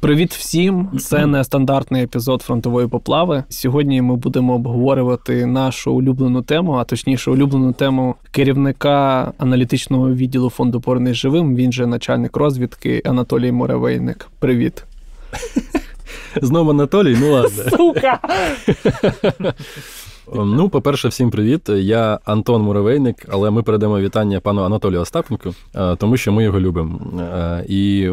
Привіт всім! Це нестандартний епізод фронтової поплави. Сьогодні ми будемо обговорювати нашу улюблену тему, а точніше, улюблену тему керівника аналітичного відділу фонду «Повернись живим. Він же начальник розвідки Анатолій Муравейник. Привіт. Знову Анатолій, ну ладно. Сука! Ну, по-перше, всім привіт. Я Антон Муравейник, але ми передамо вітання пану Анатолію Остапенку, е, тому що ми його любимо. Е, і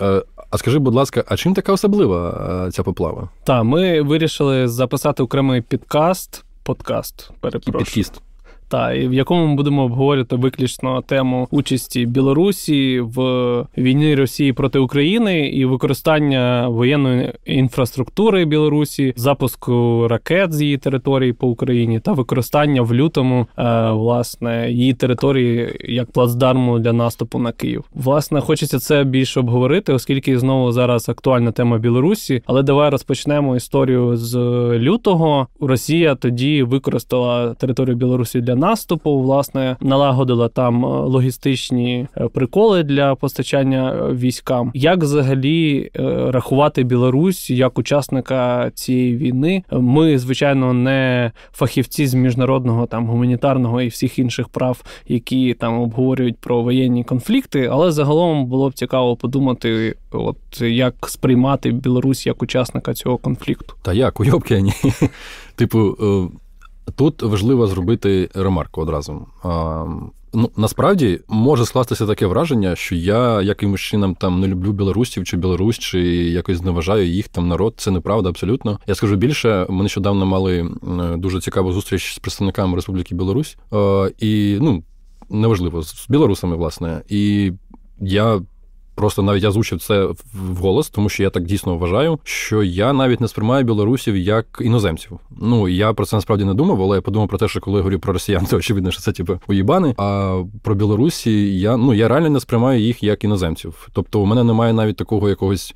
е, а скажи, будь ласка, а чим така особлива ця поплава? Так, ми вирішили записати окремий підкаст, подкаст, перепрошую. Підкіст. Та і в якому ми будемо обговорювати виключно тему участі Білорусі в війні Росії проти України і використання воєнної інфраструктури Білорусі, запуску ракет з її території по Україні та використання в лютому е, власне її території як плацдарму для наступу на Київ. Власне, хочеться це більше обговорити, оскільки знову зараз актуальна тема Білорусі. Але давай розпочнемо історію з лютого. Росія тоді використала територію Білорусі для наступу, власне, налагодила там е, логістичні е, приколи для постачання е, військам. Як взагалі рахувати Білорусь як учасника цієї війни? Ми, звичайно, не фахівці з міжнародного там гуманітарного і всіх інших прав, які там обговорюють про воєнні конфлікти, але загалом було б цікаво подумати, от як сприймати Білорусь як учасника цього конфлікту. Та як уйобки, ні. Типу. Тут важливо зробити ремарку одразу. Ну, насправді може скластися таке враження, що я якимось чином там не люблю білорусів чи білорусь, чи якось зневажаю їх там народ. Це неправда абсолютно. Я скажу більше, ми нещодавно мали дуже цікаву зустріч з представниками Республіки Білорусь, і ну неважливо з білорусами, власне. І я Просто навіть я озвучив це в голос, тому що я так дійсно вважаю, що я навіть не сприймаю білорусів як іноземців. Ну я про це насправді не думав, але я подумав про те, що коли я говорю про росіян, то очевидно, що це типу уїбани. А про білорусі я ну я реально не сприймаю їх як іноземців. Тобто, у мене немає навіть такого якогось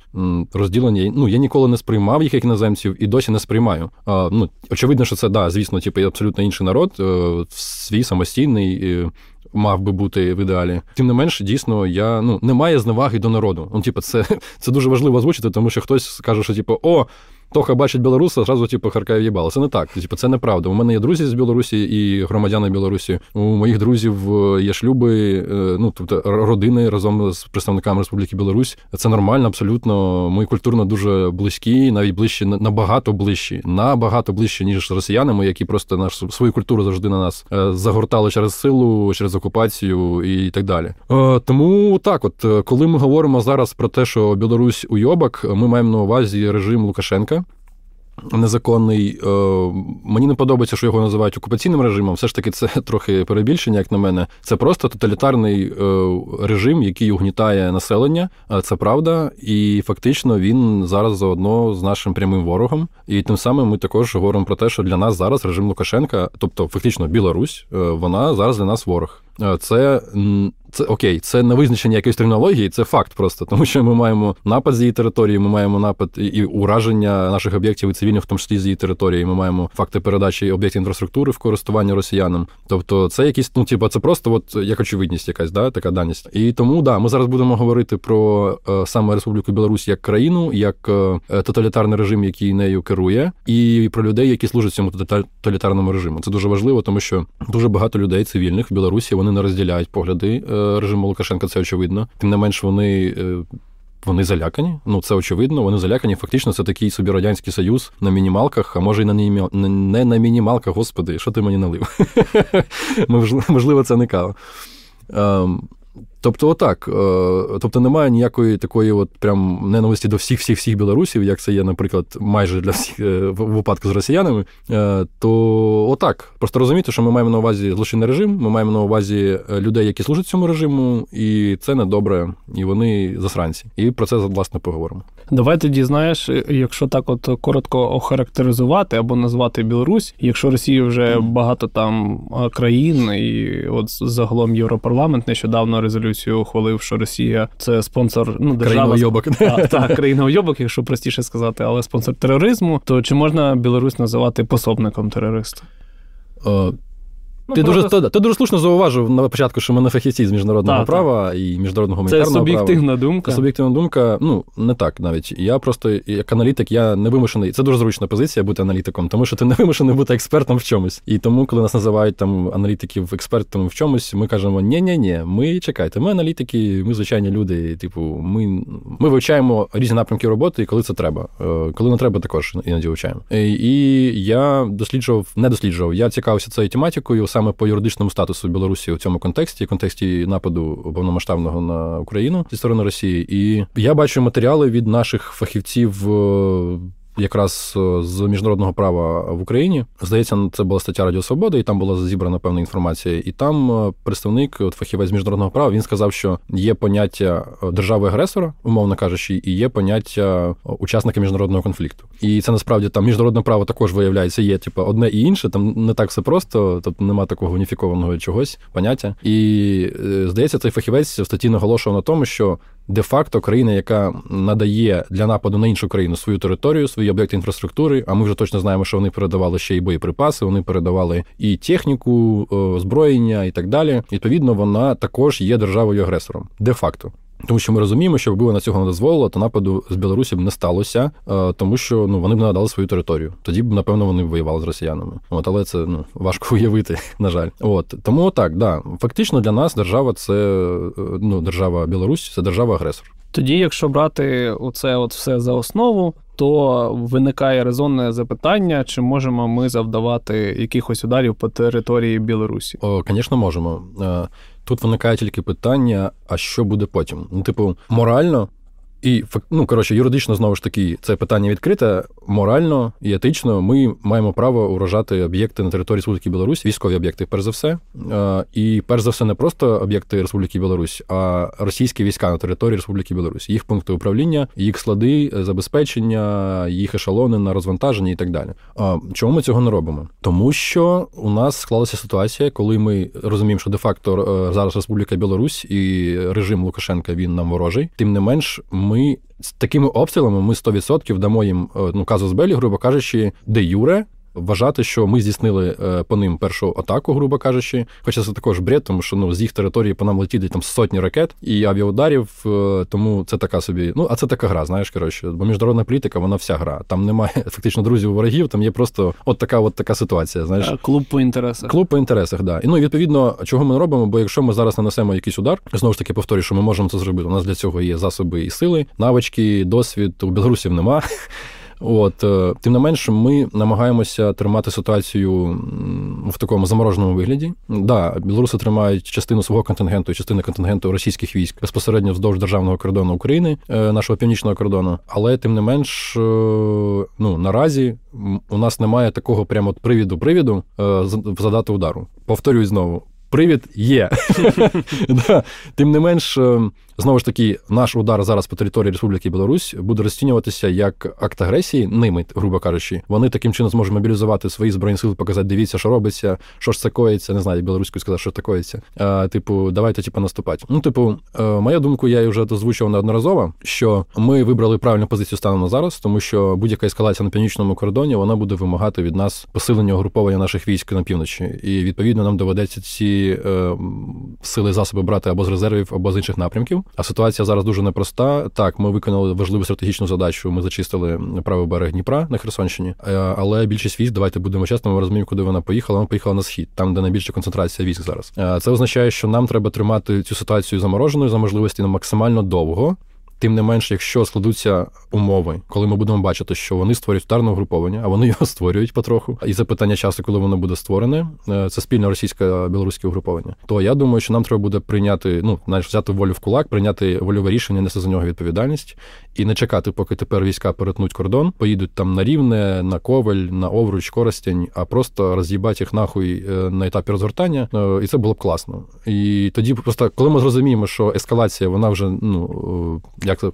розділення. Ну я ніколи не сприймав їх як іноземців і досі не сприймаю. А, Ну очевидно, що це да, звісно, типу, абсолютно інший народ, е, свій самостійний мав би бути в ідеалі. Тим не менше, дійсно, я ну немає зневаги до народу. Ну, типу, це це дуже важливо озвучити, тому що хтось скаже, що типу, о, Тоха бачить білоруса, зразу типу, харкає їбало. Не так. Типу, це неправда. У мене є друзі з Білорусі і громадяни Білорусі. У моїх друзів е, є шлюби, е, ну тобто родини разом з представниками Республіки Білорусь. Це нормально, абсолютно. Ми культурно дуже близькі, навіть ближчі, набагато ближчі, набагато ближчі, ніж з росіянами, які просто наш свою культуру завжди на нас е, загортали через силу, через окупацію і так далі. Тому так, от коли ми говоримо зараз про те, що Білорусь уйобок, ми маємо на увазі режим Лукашенка незаконний. Е, мені не подобається, що його називають окупаційним режимом. Все ж таки, це трохи перебільшення, як на мене. Це просто тоталітарний е, режим, який угнітає населення. Це правда, і фактично він зараз заодно з нашим прямим ворогом. І тим самим ми також говоримо про те, що для нас зараз режим Лукашенка, тобто фактично Білорусь, е, вона зараз для нас ворог. Це це окей, це не визначення якоїсь термінології, це факт просто, тому що ми маємо напад з її території, ми маємо напад і ураження наших об'єктів і цивільних, в тому числі з її території. Ми маємо факти передачі об'єктів інфраструктури в користування росіянам. Тобто, це якісь, ну типу, це просто от як очевидність, якась да, така даність. І тому да, ми зараз будемо говорити про е, саме Республіку Білорусь як країну, як е, тоталітарний режим, який нею керує, і про людей, які служать цьому тоталітарному режиму. Це дуже важливо, тому що дуже багато людей цивільних в Білорусі вони не розділяють погляди. Е, режиму Лукашенка, це очевидно. Тим не менш, вони. Е, вони залякані, ну це очевидно. Вони залякані. Фактично, це такий собі радянський союз на мінімалках, а може й на не на мінімалках. Господи, що ти мені налив? Можливо, це не кава. Тобто, отак. Е, тобто немає ніякої такої от прям ненависті до всіх всіх всіх білорусів, як це є, наприклад, майже для всіх е, в випадку з росіянами. Е, то отак. Просто розуміти, що ми маємо на увазі злочинний режим, ми маємо на увазі людей, які служать цьому режиму, і це не добре, і вони засранці. І про це власне поговоримо. Давай тоді знаєш, якщо так, от коротко охарактеризувати або назвати Білорусь, якщо Росія вже багато там країн, і от загалом Європарламент нещодавно резолюцію резолюцію ухвалив, що Росія це спонсор ну держава йобок. Так, країна уйобок, якщо простіше сказати, але спонсор тероризму. То чи можна Білорусь називати пособником терориста? Ну, ти просто... дуже ти дуже слушно зауважив на початку, що ми не фахівці з міжнародного так, права так. і міжнародного гуманітарного права. Це суб'єктивна права. думка. Це суб'єктивна думка. Ну не так навіть. Я просто як аналітик, я не вимушений. Це дуже зручна позиція бути аналітиком, тому що ти не вимушений бути експертом в чомусь. І тому, коли нас називають там аналітиків експертами в чомусь, ми кажемо: ні ні ні ми чекайте, ми аналітики, ми звичайні люди. Типу, ми ми вивчаємо різні напрямки роботи, і коли це треба. Е, коли не треба, також іноді вивчаємо. І я досліджував, не досліджував. Я цікавився цією тематикою саме по юридичному статусу Білорусі у цьому контексті, контексті нападу повномасштабного на Україну зі сторони Росії. І я бачу матеріали від наших фахівців е, якраз е, з міжнародного права в Україні. Здається, це була стаття Радіо Свобода, і там була зібрана певна інформація. І там е, представник, от фахівець міжнародного права, він сказав, що є поняття е, держави-агресора, умовно кажучи, і є поняття учасника міжнародного конфлікту. І це насправді там міжнародне право також виявляється, є типу, одне і інше. Там не так все просто, тобто нема такого уніфікованого чогось поняття. І здається, цей фахівець в статті наголошував на тому, що де-факто країна, яка надає для нападу на іншу країну свою територію, свої об'єкти інфраструктури. А ми вже точно знаємо, що вони передавали ще й боєприпаси, вони передавали і техніку, озброєння і так далі. Відповідно, вона також є державою агресором, де-факто. Тому що ми розуміємо, що якби вона цього не дозволила, то нападу з Білорусі б не сталося, е, тому що ну вони б не надали свою територію. Тоді б, напевно, вони б воювали з росіянами. От, але це ну важко уявити, на жаль. От тому так, да, фактично для нас держава це е, ну держава Білорусь, це держава агресор. Тоді, якщо брати оце от все за основу, то виникає резонне запитання, чи можемо ми завдавати якихось ударів по території Білорусі? О, Звісно, можемо. Тут виникає тільки питання: а що буде потім? Ну, типу, морально і ну, коротше, юридично знову ж таки це питання відкрите. Морально і етично ми маємо право уражати об'єкти на території Республіки Білорусь, військові об'єкти, перш за все. І перш за все, не просто об'єкти Республіки Білорусь, а російські війська на території Республіки Білорусь, їх пункти управління, їх склади, забезпечення, їх ешелони на розвантаження і так далі. Чому ми цього не робимо? Тому що у нас склалася ситуація, коли ми розуміємо, що де-факто е, зараз Республіка Білорусь і режим Лукашенка він нам ворожий. Тим не менш, ми ми з такими обстрілами ми 100% дамо їм е, ну казус белі, грубо кажучи, де юре вважати, що ми здійснили е, по ним першу атаку, грубо кажучи. Хоча це також бред, тому що ну з їх території по нам летіли там сотні ракет і авіаударів. Е, тому це така собі. Ну а це така гра, знаєш, коротше, бо міжнародна політика, вона вся гра. Там немає фактично друзів ворогів, там є просто от така, от така ситуація. Знаєш, клуб по інтересах. Клуб по інтересах, да. І ну відповідно, чого ми робимо? Бо якщо ми зараз нанесемо якийсь удар, знову ж таки повторюю, що ми можемо це зробити. У нас для цього є засоби і сили, навички, досвід. У білорусів нема. От е, тим не менш, ми намагаємося тримати ситуацію в такому замороженому вигляді. Да, білоруси тримають частину свого контингенту і частину контингенту російських військ безпосередньо вздовж державного кордону України, е, нашого північного кордону. Але тим не менш, е, ну наразі у нас немає такого прямо привіду привіду задати удару. Повторюю знову. Привід є. Тим не менш, Знову ж таки, наш удар зараз по території Республіки Білорусь буде розцінюватися як акт агресії, ними, грубо кажучи. Вони таким чином зможуть мобілізувати свої збройні сили, показати, дивіться, що робиться, що ж це коїться. Не знаю, як білоруською сказати, що це коїться. Типу, давайте типу, наступати. Ну, типу, е, моя думку, я вже озвучував неодноразово, що ми вибрали правильну позицію станом на зараз, тому що будь-яка ескалація на північному кордоні вона буде вимагати від нас посилення угруповання наших військ на півночі. І відповідно нам доведеться ці е, сили засоби брати або з резервів, або з інших напрямків. А ситуація зараз дуже непроста. Так, ми виконали важливу стратегічну задачу. Ми зачистили правий берег Дніпра на Херсонщині. Е, але більшість військ, давайте будемо чесними, ми розуміємо, куди вона поїхала. Вона поїхала на схід, там де найбільша концентрація військ зараз. Е, це означає, що нам треба тримати цю ситуацію замороженою за можливості на максимально довго. Тим не менш, якщо складуться умови, коли ми будемо бачити, що вони створюють ударне угруповання, а вони його створюють потроху, і це питання часу, коли воно буде створене, е, це спільне російсько-білоруське угруповання. То я думаю, що нам треба буде прийняти, ну знаєш, взяти волю в кулак, прийняти вольове рішення, нести за нього відповідальність і не чекати, поки тепер війська перетнуть кордон, поїдуть там на рівне, на ковель, на овруч, коростень, а просто роз'їбати їх нахуй е, на етапі розгортання. Е, і це було б класно. І тоді просто, коли ми зрозуміємо, що ескалація, вона вже ну як це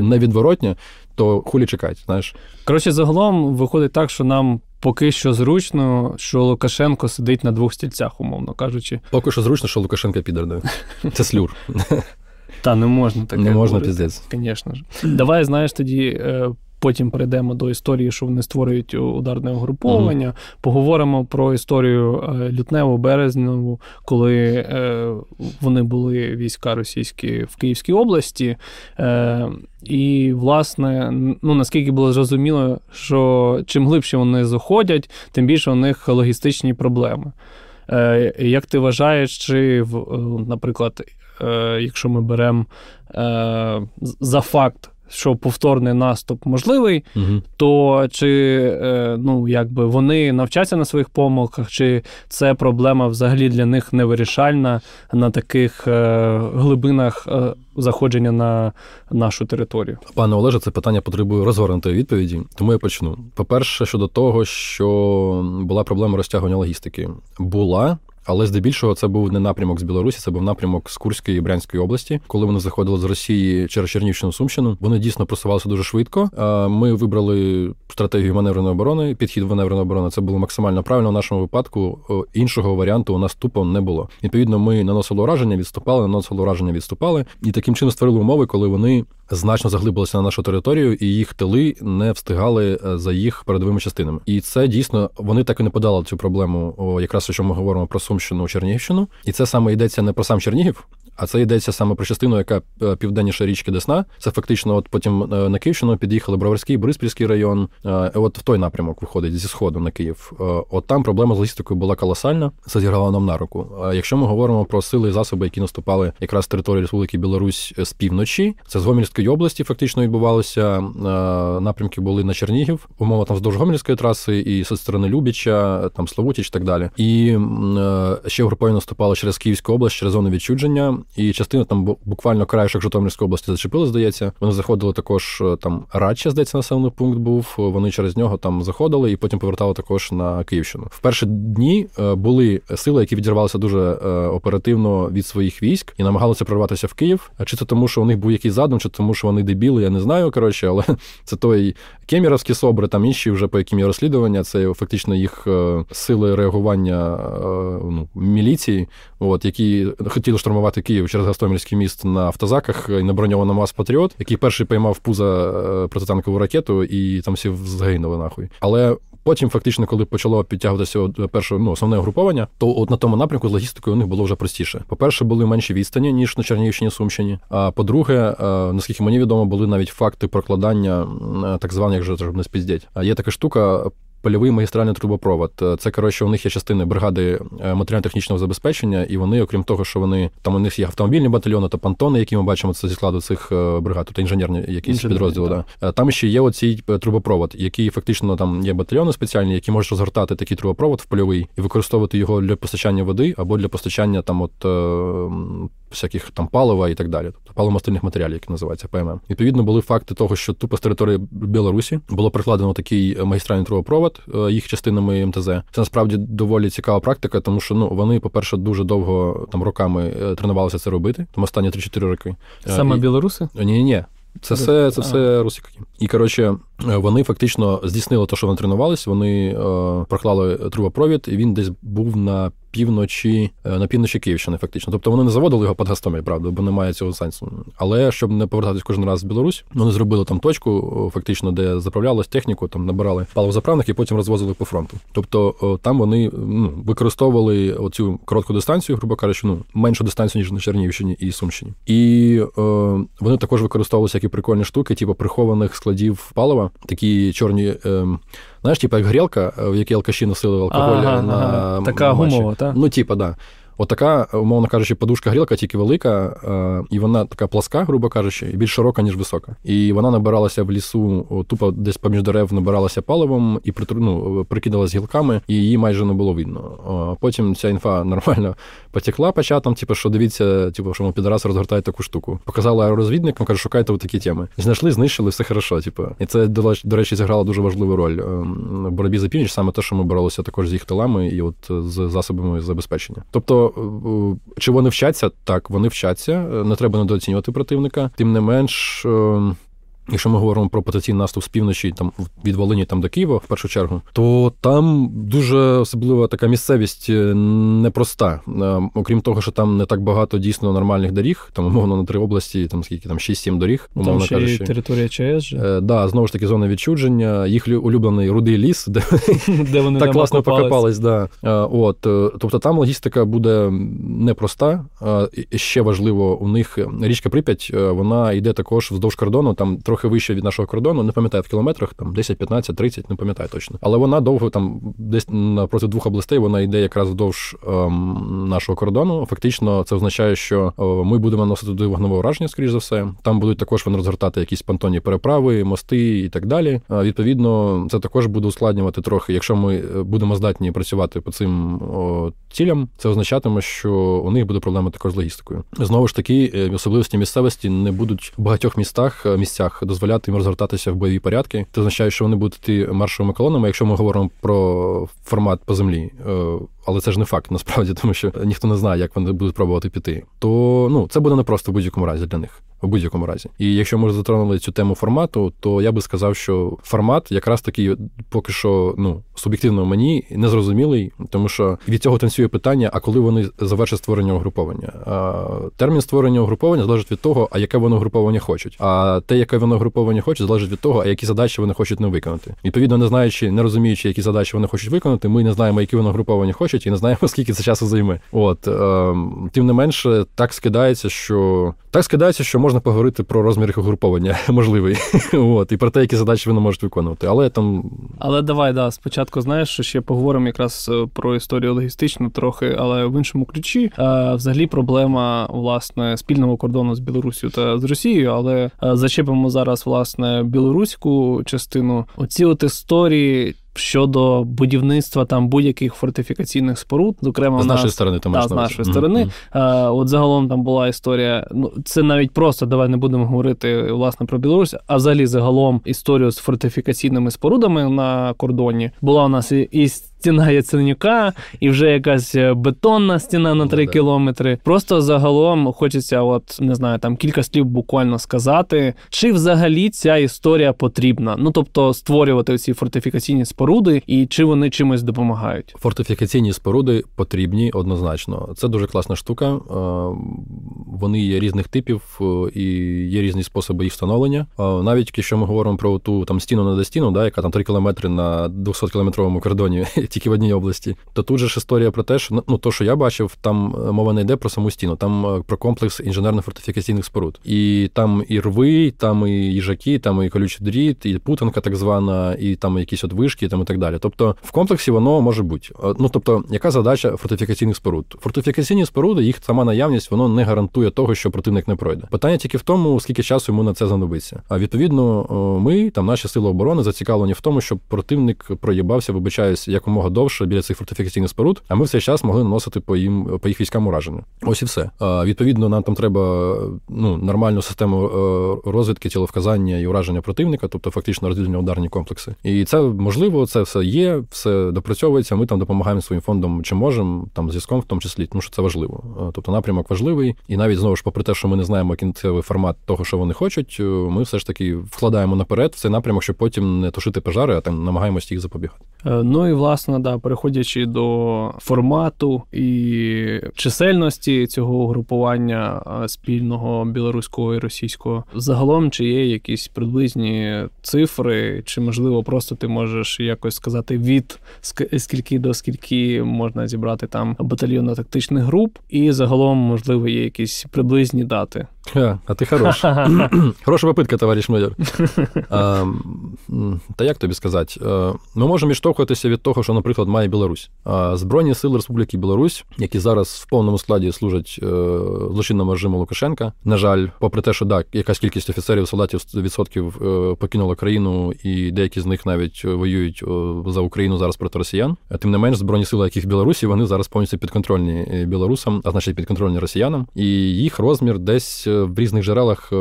на відворотня, то хулі чекать, знаєш. Коротше, загалом виходить так, що нам. Поки що зручно, що Лукашенко сидить на двох стільцях, умовно кажучи. Поки що зручно, що Лукашенко підер, да. Це слюр. Та не можна таке. Не можна піздець. Звісно ж. Давай, знаєш, тоді е, Потім перейдемо до історії, що вони створюють ударне угруповання. Угу. Поговоримо про історію е, лютневу березневу, коли е, вони були війська російські в Київській області. Е, і, власне, ну наскільки було зрозуміло, що чим глибше вони заходять, тим більше у них логістичні проблеми. Як ти вважаєш, чи наприклад, якщо ми беремо за факт що повторний наступ можливий, угу. то чи е, ну, якби вони навчаться на своїх помилках, чи це проблема взагалі для них невирішальна на таких е, глибинах е, заходження на нашу територію? Пане Олеже, це питання потребує розгорнутої відповіді, тому я почну. По-перше, щодо того, що була проблема розтягування логістики, була. Але здебільшого це був не напрямок з Білорусі, це був напрямок з Курської і Брянської області. Коли вони заходили з Росії через Чернівщину Сумщину, вони дійсно просувалися дуже швидко. Ми вибрали стратегію маневреної оборони. Підхід маневреної оборони це було максимально правильно. В нашому випадку іншого варіанту у нас тупо не було. Відповідно, ми наносили ураження, відступали, наносили ураження, відступали, і таким чином створили умови, коли вони значно заглибилися на нашу територію, і їх тили не встигали е, за їх передовими частинами. І це дійсно вони так і не подали цю проблему. Якраз що ми говоримо про Сумщину, Чернігівщину, і це саме йдеться не про сам Чернігів, а це йдеться саме про частину, яка е, південніше річки Десна. Це фактично, от потім е, на Київщину під'їхали Броварський, Бориспільський район. Е, от в той напрямок виходить зі сходу на Київ. От там проблема з логістикою була колосальна. Це зіграло нам на руку. Якщо ми говоримо про сили і засоби, які наступали якраз території Республіки Білорусь з півночі, це з Гомельської області фактично відбувалося. Напрямки були на Чернігів, умова там вздовж Гомельської траси, і зі сторони Любіча, там Славутіч і так далі. І ще групою наступали через Київську область, через зону відчудження і частина там буквально краєшок Житомирської області зачепили, здається. Вони заходили також е, там Радча, здається, населений пункт був. Вони через нього там заходили і потім повертали також на Київщину. В перші дні е, були сили, які відірвалися дуже е, оперативно від своїх військ і намагалися прорватися в Київ. Чи це тому, що у них був якийсь задум, чи тому, що вони дебіли, я не знаю. Коротше, але це той Кеміровські собри, там інші вже по яким є розслідування. Це фактично їх сили реагування ну, міліції, от які хотіли штурмувати Київ через Гостомельський міст на автозаках і на броньованому МАЗ Патріот, який перший поймав пуза е, протитанкову ракету, і там всі загинули нахуй. Але потім, фактично, коли почало підтягуватися перше ну, основне угруповання, то от на тому напрямку з логістикою у них було вже простіше. По-перше, були менші відстані ніж на Чернігівщині Сумщині. А по-друге, е, наскільки мені відомо, були навіть факти прокладання так званих же не спіздять. А є така штука польовий магістральний трубопровод. Е, це коротше, у них є частини бригади е, матеріально-технічного забезпечення, і вони, окрім того, що вони там у них є автомобільні батальйони та пантони, які ми бачимо це зі складу цих е, бригад, тобто інженерні якісь Інженерні, підрозділи. Да. Там ще є оцій трубопровод, який фактично там є батальйони спеціальні, які можуть розгортати такий трубопровод в польовий і використовувати його для постачання води або для постачання там от всяких там палива і так далі, тобто паливомастильних матеріалів, які називаються ПММ. Відповідно, були факти того, що тупо з території Білорусі було прикладено такий магістральний трубопровод е, їх частинами МТЗ. Це насправді доволі цікава практика, тому що ну вони, по-перше, дуже довго там роками е, тренувалися це робити, тому останні 3-4 роки. Е, Саме і... білоруси? Ні, ні, ні. Це все це все русики. І коротше, вони фактично здійснили те, що вони тренувалися. Вони е, проклали трубопровід, і він десь був на півночі е, на півночі Київщини, фактично. Тобто вони не заводили його під Гастомель, правда, бо немає цього сенсу. Але щоб не повертатись кожен раз в Білорусь, вони зробили там точку, фактично, де заправлялась техніку, там набирали паливозаправних і потім розвозили по фронту. Тобто там вони ну, використовували оцю коротку дистанцію, грубо кажучи, ну меншу дистанцію ніж на Чернігівщині і Сумщині. І е, вони також використовували всякі прикольні штуки, типу прихованих складів палива, такі чорні. Е, Знаєш, типу, як грілка, в якій алкаші носили алкоголь ага, на ага. така гумова, так? Ну, типа, да. Отака, умовно кажучи, подушка-грілка тільки велика, е, і вона така пласка, грубо кажучи, і більш широка, ніж висока. І вона набиралася в лісу, тупо десь поміж дерев набиралася паливом і ну, прикидалась гілками, і її майже не було видно. Потім ця інфа нормально потекла по чатам, типу, що дивіться, типу, що ми підраси розгортають таку штуку. Показали аеророзвідникам, каже, шукайте такі теми. Знайшли, знищили, все хорошо. Типу. І це, до речі, зіграло дуже важливу роль ем, в боротьбі за північ, саме те, що ми боролися також з їх тилами і от з засобами забезпечення. Тобто. Е, чи вони вчаться? Так, вони вчаться. Е, не треба недооцінювати противника. Тим не менш. Якщо ми говоримо про потенційний наступ з півночі, там від Волині там до Києва, в першу чергу, то там дуже особлива така місцевість е, непроста. Е, окрім того, що там не так багато дійсно нормальних доріг, там умовно на три області, там скільки там 6-7 доріг, умовно там ще кажучи. територія ЧАЕС же. Е, да, знову ж таки, зона відчудження, їх улюблений рудий ліс, де, де вони так класно покопались. Да. Е, от, тобто там логістика буде непроста. Ще важливо, у них річка Прип'ять, вона йде також вздовж кордону, там трохи вище від нашого кордону, не пам'ятаю в кілометрах, там 10, 15, 30, не пам'ятаю точно. Але вона довго там десь напроти двох областей вона йде якраз вздовж ем, нашого кордону. Фактично, це означає, що е, ми будемо носити туди вогневе ураження, скоріш за все. Там будуть також вони розгортати якісь понтонні переправи, мости і так далі. Е, відповідно, це також буде ускладнювати трохи. Якщо ми е, будемо здатні працювати по цим о, цілям, це означатиме, що у них буде проблема також з логістикою. Знову ж таки, особливості місцевості не будуть в багатьох містах місцях дозволяти їм розгортатися в бойові порядки. Це означає, що вони будуть йти маршовими колонами, якщо ми говоримо про формат по землі. Е, але це ж не факт насправді, тому що ніхто не знає, як вони будуть пробувати піти. То ну це буде непросто в будь-якому разі для них в будь-якому разі. І якщо ми затронули цю тему формату, то я би сказав, що формат якраз таки поки що ну суб'єктивно мені незрозумілий, тому що від цього танцює питання: а коли вони завершать створення угруповання? Термін створення угруповання залежить від того, а яке воно угруповання хочуть. А те, яке воно угруповання хоче, залежить від того, а які задачі вони хочуть не виконати. Відповідно, не знаючи, не розуміючи, які задачі вони хочуть виконати, ми не знаємо, які воно угруповання хочуть, і не знаємо, скільки це часу займе. От е, тим не менше, так скидається, що так скидається, що можна поговорити про розмір їх угруповання можливий. От, і про те, які задачі вони можуть виконувати. Але там. Але давай, да, спочатку знаєш, що ще поговоримо якраз е, про історію логістичну трохи, але в іншому ключі. А, взагалі проблема власне спільного кордону з Білорусію та з Росією, але а, зачепимо зараз власне білоруську частину. Оці от історії щодо будівництва там будь-яких фортифікаційних споруд, зокрема з нашої нас, сторони, та, з нашої mm-hmm. сторони. А, От загалом там була історія. Ну це навіть просто давай не будемо говорити власне про Білорусь, а взагалі загалом історію з фортифікаційними спорудами на кордоні була у нас і, і стіна Яценюка, і вже якась е, бетонна стіна на 3 ну, кілометри. Просто загалом хочеться, от не знаю, там кілька слів буквально сказати, чи взагалі ця історія потрібна. Ну тобто створювати ці фортифікаційні споруди, і чи вони чимось допомагають. Фортифікаційні споруди потрібні однозначно. Це дуже класна штука. Е, вони є різних типів е, і є різні способи їх встановлення. Навіть якщо ми говоримо про ту там стіну на стіну, да, яка там 3 кілометри на 200 кілометровому кордоні тільки в одній області. То тут же ж історія про те, що ну, ну то, що я бачив, там е, мова не йде про саму стіну, там е, про комплекс інженерно-фортифікаційних споруд. І там і рви, там і їжаки, там і колючий дріт, і путанка так звана, і там якісь от вишки, там і так далі. Тобто в комплексі воно може бути. Е, ну тобто, яка задача фортифікаційних споруд? Фортифікаційні споруди, їх сама наявність, воно не гарантує того, що противник не пройде. Питання тільки в тому, скільки часу йому на це знадобиться. А відповідно, ми там наші сили оборони зацікавлені в тому, щоб противник проїбався, вибачаюсь, якомога якомога довше біля цих фортифікаційних споруд, а ми в цей час могли наносити по їм по їх військам ураження. Ось і все. Відповідно, нам там треба ну нормальну систему е, розвідки, тіловказання і ураження противника, тобто фактично розділення ударні комплекси. І це можливо, це все є, все допрацьовується. Ми там допомагаємо своїм фондом, чи можемо там зв'язком, в тому числі, тому що це важливо. Тобто напрямок важливий, і навіть знову ж, попри те, що ми не знаємо кінцевий формат того, що вони хочуть, е, ми все ж таки вкладаємо наперед в цей напрямок, щоб потім не тушити пожари, а там намагаємося їх запобігати. Е, ну і власне, да, переходячи до формату і чисельності цього угрупування е, спільного білоруського і російського, загалом чи є якісь приблизні цифри, чи можливо просто ти можеш якось сказати від скільки до скільки можна зібрати там батальйонно-тактичних груп, і загалом можливо є якісь приблизні дати. А, ти хорош. Хороша попитка, товариш майор. А, Та як тобі сказати? Ми можемо відштовхуватися від того, що, наприклад, має Білорусь. Збройні сили Республіки Білорусь, які зараз в повному складі служать е, злочинному режиму Лукашенка. На жаль, попри те, що так, якась кількість офіцерів, солдатів відсотків е, покинула країну, і деякі з них навіть воюють за Україну зараз проти росіян. Тим не менш, збройні сили, які в Білорусі, вони зараз повністю підконтрольні білорусам, а значить підконтрольні росіянам, і їх розмір десь в різних джерелах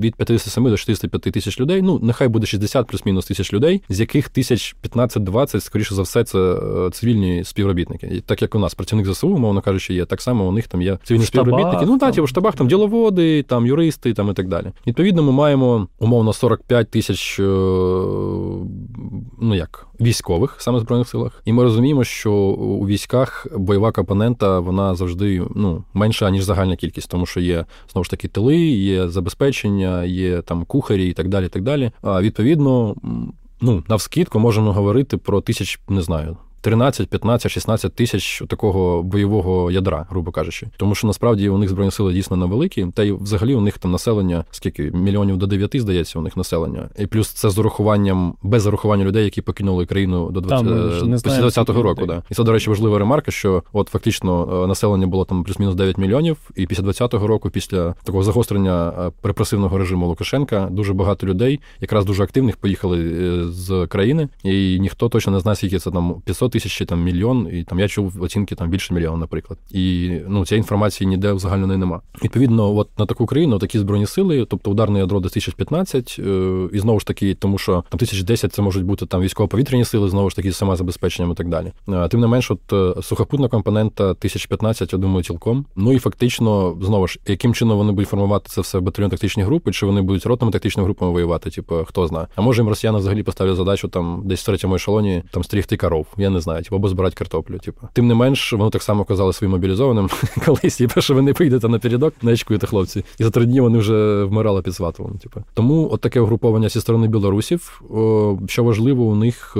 від 57 до 65 тисяч людей. Ну, нехай буде 60 плюс-мінус тисяч людей, з яких тисяч 15-20, скоріше за все, це цивільні співробітники. І так як у нас працівник ЗСУ, мовно кажучи, є так само. У них там є цивільні штабах, співробітники. Ну так, в штабах там діловоди, там юристи, там і так далі. Відповідно, ми маємо умовно 45 тисяч ну як військових саме в збройних силах, і ми розуміємо, що у військах бойова компонента вона завжди ну менша ніж загальна кількість, тому що є знову ж таки тили, є забезпечення, є там кухарі і так далі. Так далі. А відповідно, ну навскідку можемо говорити про тисяч, не знаю. 13, 15, 16 тисяч такого бойового ядра, грубо кажучи, тому що насправді у них збройні сили дійсно невеликі, та й взагалі у них там населення скільки мільйонів до 9, здається, у них населення, і плюс це з урахуванням без зарахування людей, які покинули країну до 20, там, 2020 року. Да. І це, до речі, важлива ремарка, що от фактично е, населення було там плюс-мінус 9 мільйонів, і після 2020 року, після такого загострення е, репресивного режиму Лукашенка, дуже багато людей, якраз дуже активних, поїхали е, з країни, і ніхто точно не знає, скільки це там 500 тисяч чи там мільйон, і там я чув оцінки там більше мільйона, наприклад. І ну цієї інформації ніде взагалі нема. Відповідно, от на таку країну такі збройні сили, тобто ударне ядро до 1015, е, і знову ж таки, тому що там 1010 це можуть бути там військово-повітряні сили, знову ж таки, саме забезпеченням і так далі. Е, тим не менш, от е, сухопутна компонента 1015, я думаю, цілком. Ну і фактично, знову ж, яким чином вони будуть формувати це все батальйон тактичні групи, чи вони будуть ротними тактичними групами воювати, типу, хто знає. А може їм росіяни взагалі поставлять задачу там десь в третьому ешелоні там стрігти коров. Я не знаю, типу, або збирати картоплю. Типу. Тим не менш, воно так само казали своїм мобілізованим колись, типу, що ви не прийдете напередок, не очкуєте хлопці. І за три дні вони вже вмирали під Сватовом. Типу. Тому от таке угруповання зі сторони білорусів. Що важливо, у них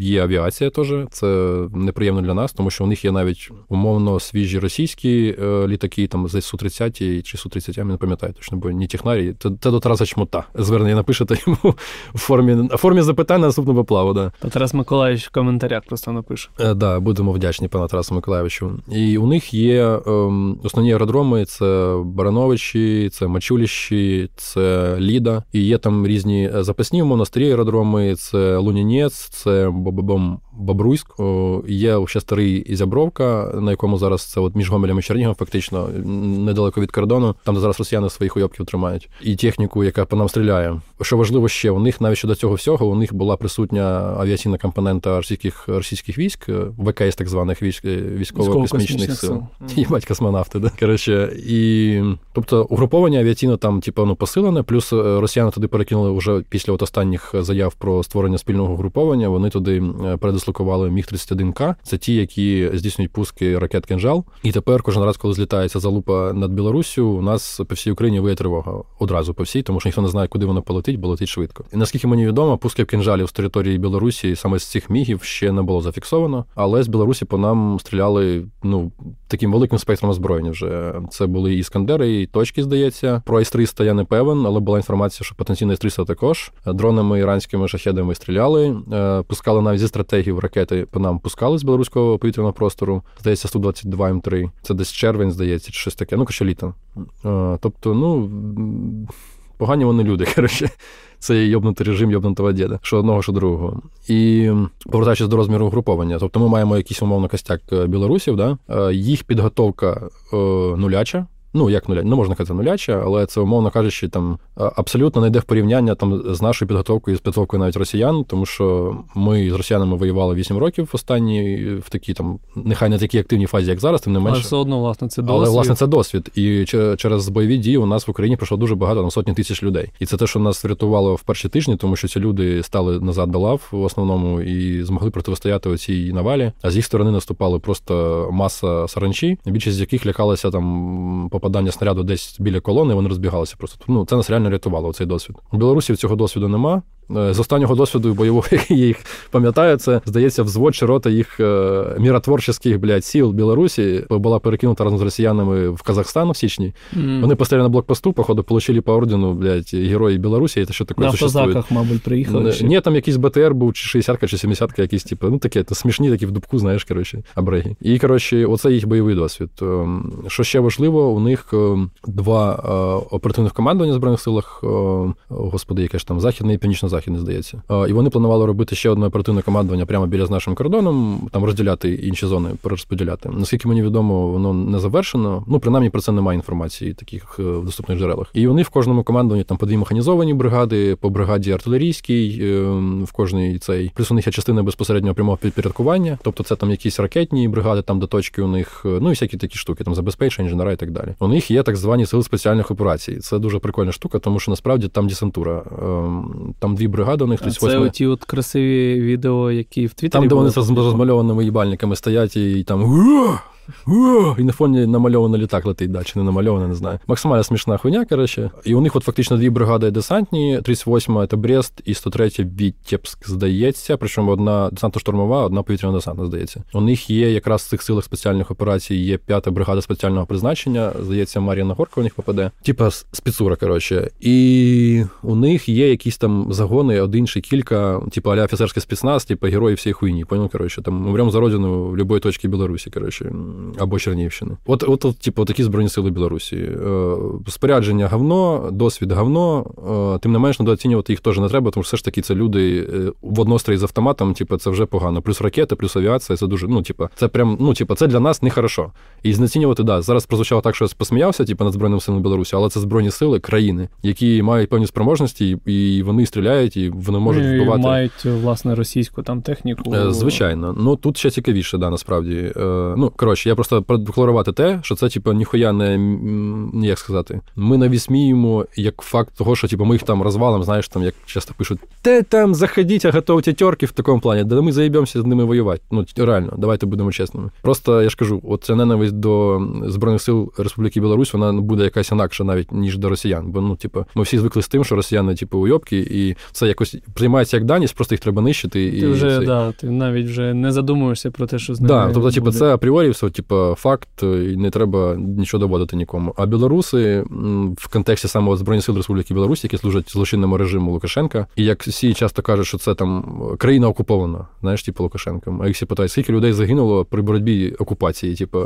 є авіація теж. Це неприємно для нас, тому що у них є навіть умовно свіжі російські е, літаки, там за Су-30 чи Су-30, я не пам'ятаю точно, бо ні технарі. Це, це до Тараса Чмута. Звернення напишете йому в формі в формі запитання наступного плаву. Да. Тарас Миколаївич в коментарях просто напише. Так, да, будемо вдячні пану Тарасу Миколаївичу. І у них є ем, основні аеродроми: це Барановичі, це Мачуліщі, це Ліда. І є там різні запасні монастирі аеродроми, це Лунінець, це Бобом Бобруйськ. Є ще старий Зябровка, на якому зараз це от між Гомелем і Чернігом, фактично недалеко від кордону, там де зараз росіяни своїх уйобків тримають, і техніку, яка по нам стріляє. Що важливо ще, у них навіть щодо цього всього, у них була присутня авіаційна компонента російських російських військ, ВКС так званих військ військово-космічних сил. Їбать космонавти, да? Коротше, і тобто угруповання авіаційно там, типу, ну, посилене, плюс е, росіяни туди перекинули вже після от останніх заяв про створення спільного груповання. Вони туди е, передислокували міг 31 к Це ті, які здійснюють пуски ракет «Кинжал». І тепер кожен раз, коли злітається залупа над Білоруссю, у нас по всій Україні виє тривога одразу по всій, тому що ніхто не знає, куди воно полетить, бо летить швидко. І наскільки мені відомо, пусків кінжалів з території Білорусі саме з цих мігів ще не було зафіксовано, але з Білорусі по нам стріляли ну таким великим спектром озброєння. Вже це були і іскандери, і точки, здається. Про С-300 я не певен, але була інформація, що потенційно С-300 також дронами іранськими шахедами стріляли, е, пускали навіть зі стратегів ракети по нам пускали з білоруського повітряного простору. Здається, 122 М3. Це десь червень, здається, чи щось таке. Ну, коротше, літо. Е, тобто, ну. Погані вони люди, коротше. Це йобнутий режим йобнутого діда, що одного, що другого. І повертаючись до розміру угруповання, тобто ми маємо якийсь умовно костяк е, білорусів, да? Е, їх підготовка е, нуляча ну як нуля, не можна казати нуляча, але це, умовно кажучи, там абсолютно не йде в порівняння там з нашою підготовкою і з підготовкою навіть росіян, тому що ми з росіянами воювали 8 років в останній в такій там, нехай не такій активній фазі, як зараз, тим не менше. Але все одно, власне, це досвід. Але власне це досвід. І через бойові дії у нас в Україні пройшло дуже багато там сотні тисяч людей. І це те, що нас врятувало в перші тижні, тому що ці люди стали назад до лав в основному і змогли протистояти оцій навалі. А з їх сторони наступали просто маса саранчі, більшість з яких лякалася там попадання снаряду десь біля колони, вони розбігалися просто. Ну, Це нас реально рятувало, цей досвід. У білорусів цього досвіду нема. Е, з останнього досвіду бойового я їх пам'ятаю, це здається, взвод чи рота їх е, міротворчих блядь, сіл Білорусі була перекинута разом з росіянами в Казахстан в січні. Mm. Вони поставили на блокпосту, походу, отримали по ордену, блядь, герої Білорусі, це що таке На автозаках, мабуть, приїхали. Ні, там якийсь БТР був, чи 60-ка, чи 70-ка, якісь, типу, ну таке, смішні такі в дубку, знаєш, коротше, абреги. І, коротше, оце їх бойовий досвід. Ем, що ще важливо, у них два е, оперативних командування в Збройних силах, господи, яке ж там західне і північно південно-західний, здається. І вони планували робити ще одне оперативне командування прямо біля з нашим кордоном, там розділяти інші зони, перерозподіляти. Наскільки мені відомо, воно не завершено. Ну, принаймні про це немає інформації таких е, в доступних джерелах. І вони в кожному командуванні там по дві механізовані бригади, по бригаді артилерійській, е, в кожній цей. Плюс у них є частина безпосереднього прямого підпорядкування, тобто це там якісь ракетні бригади, там до точки у них, е, ну і всякі такі штуки, там забезпечення, інженера і так далі. У них є так звані сили спеціальних операцій. Це дуже прикольна штука, тому що насправді там десантура. Ем, там дві бригади у них 38... Це оті от красиві відео, які в Твіттері Там, де вони з розмальованими їбальниками стоять і там і на фоні намальований літак летить, да, чи не намальований, не знаю. Максимально смішна хуйня, коротше. І у них от фактично дві бригади десантні: 38-ма це Брест і 103-я Вітєпськ, здається. Причому одна десантно-штурмова, одна повітряна десантна, здається. У них є якраз в цих силах спеціальних операцій, є п'ята бригада спеціального призначення. Здається, Мар'яна Горка у них попаде. Типа спецура, коротше. І у них є якісь там загони, один чи кілька, типу аля офіцерський спецназ, типу герої всієї хуйні. Понял, коротше, там умрем за родину в будь-якій точці Білорусі, коротше або Чернігівщини. От, от, от типу, такі збройні сили Білорусі. Е, спорядження говно, досвід говно. Е, тим не менш, недооцінювати їх теж не треба, тому що все ж таки це люди е, в однострої з автоматом, типу, це вже погано. Плюс ракети, плюс авіація, це дуже, ну, типу, це прям, ну, типу, це для нас нехорошо. І знецінювати, да, зараз прозвучало так, що я посміявся, типу, над Збройним силами Білорусі, але це збройні сили країни, які мають певні спроможності, і вони стріляють, і вони можуть і вбивати. Мають власне російську там техніку. Звичайно. Ну тут ще цікавіше, да, насправді. Ну, коротше, я просто продекларувати те, що це, типу, ніхуя не як сказати. Ми навісміємо як факт того, що типу, ми їх там розвалимо, знаєш, там, як часто пишуть, те там заходіть, а готовте терки в такому плані, де ми заїбемося з ними воювати. Ну, реально, давайте будемо чесними. Просто я ж кажу, от ця ненависть до Збройних сил Республіки Білорусь, вона буде якась інакша навіть, ніж до росіян. Бо ну, типу, ми всі звикли з тим, що росіяни, типу, уйобки, і це якось приймається як даність, просто їх треба нищити. Ти і вже, да, ти навіть вже не задумуєшся про те, що з ними Да, тобто, типу, це апріорі все, типу, факт, і не треба нічого доводити нікому. А білоруси в контексті саме Збройних сил Республіки Білорусь, які служать злочинному режиму Лукашенка, і як всі часто кажуть, що це там країна окупована, знаєш, типу Лукашенком. А їх всі питають, скільки людей загинуло при боротьбі окупації, типу,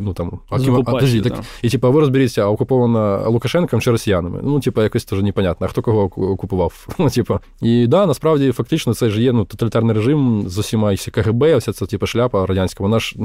ну там а, окупації, так, і типу, ви розберіться, окупована Лукашенком чи росіянами. Ну, типу, якось теж непонятно, а хто кого окупував. Ну, типу, і да, насправді фактично це ж є ну, тоталітарний режим з усіма і КГБ, вся ця типу, шляпа радянська, вона ж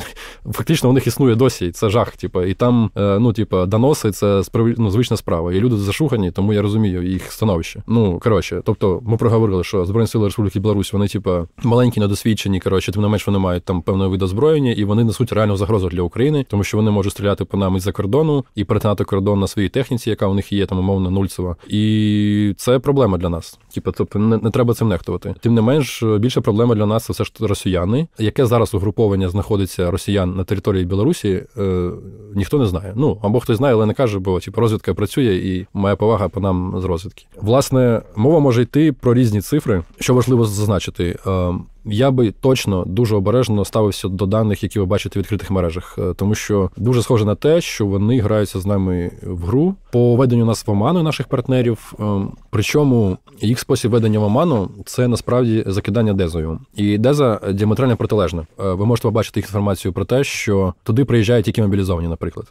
фактично у них існує досі. Це жах, типу, і там, е, ну, типу, доноси це справ... ну, звична справа. І люди зашухані, тому я розумію їх становище. Ну, коротше, тобто, ми проговорили, що Збройні сили Республіки Білорусь, вони, типу, маленькі, недосвідчені, коротше, тим не менш вони мають там певного виду озброєння, і вони несуть реальну загрозу для України, тому що вони можуть стріляти по нам із-за кордону і перетинати кордон на своїй техніці, яка у них є, там, умовно, нульцева. І це проблема для нас. Типу, тобто не, не треба цим нехтувати. Тим не менш, більша проблема для нас це все ж росіяни, яке зараз угруповання знаходиться росіян на території Білорусі. Е, ніхто не знає. Ну або хтось знає, але не каже, бо типу, розвідка працює і моя повага по нам з розвідки. Власне, мова може йти про різні цифри, що важливо зазначити. Е, я би точно дуже обережно ставився до даних, які ви бачите в відкритих мережах, е, тому що дуже схоже на те, що вони граються з нами в гру по веденню нас в оману наших партнерів. Причому їх спосіб ведення в оману це насправді закидання дезою, і деза діаметрально протилежна. Ви можете побачити їх інформацію про те, що туди приїжджають тільки мобілізовані, наприклад.